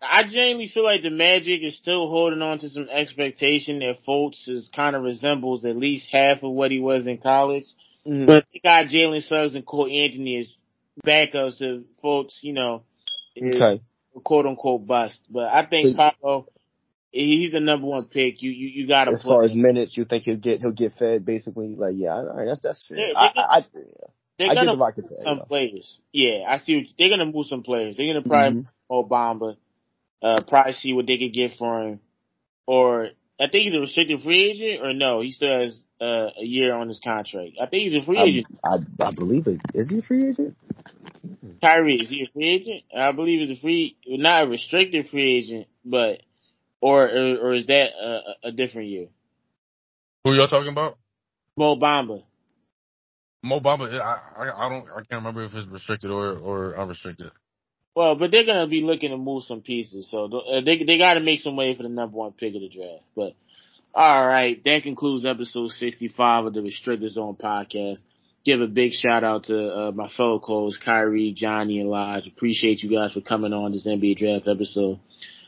I genuinely feel like the Magic is still holding on to some expectation that Fultz is kind of resembles at least half of what he was in college. Mhm. But they got Jalen Suggs and Cole Anthony as backups to Fultz, you know, is Okay. quote unquote bust. But I think So- Pablo, he's the number one pick. You you, you got to As far as minutes, you think he'll get he'll get fed basically? Like, yeah, all right, that's that's fair. Yeah, I, they- I, I, they're I give gonna the Rockets some yeah. players. Yeah, I see. What, they're gonna move some players. They're gonna probably Mhm. move Mo Bamba, uh, probably see what they could get for him. Or I think he's a restricted free agent, or no, he still has uh, a year on his contract. I think he's a free agent. I, I I believe it. Is he a free agent? Kyrie is he a free agent? I believe he's a free, not a restricted free agent, but or or, or is that a, a different year? Who y'all talking about? Mo Bamba. Mo Bamba. I, I I don't I can't remember if it's restricted or or unrestricted. Well, but they're gonna be looking to move some pieces, so uh, they they got to make some way for the number one pick of the draft. But all right, that concludes episode sixty five of the Restricted Zone podcast. Give a big shout out to uh, my fellow co-hosts Kyrie, Johnny, and Lodge. Appreciate you guys for coming on this NBA draft episode.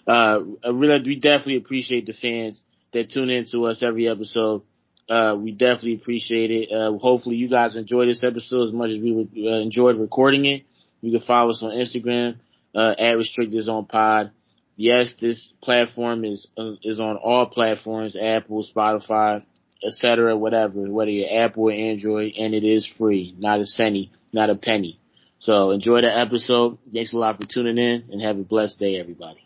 Uh, really, we definitely appreciate the fans that tune in to us every episode. Uh, we definitely appreciate it. Uh, hopefully you guys enjoy this episode as much as we uh, enjoyed recording it. You can follow us on Instagram, uh, at Restricted Zone Pod. Yes, this platform is, uh, is on all platforms, Apple, Spotify, etc., whatever, whether you're Apple or Android, and it is free, not a penny, not a penny. So enjoy the episode. Thanks a lot for tuning in and have a blessed day, everybody.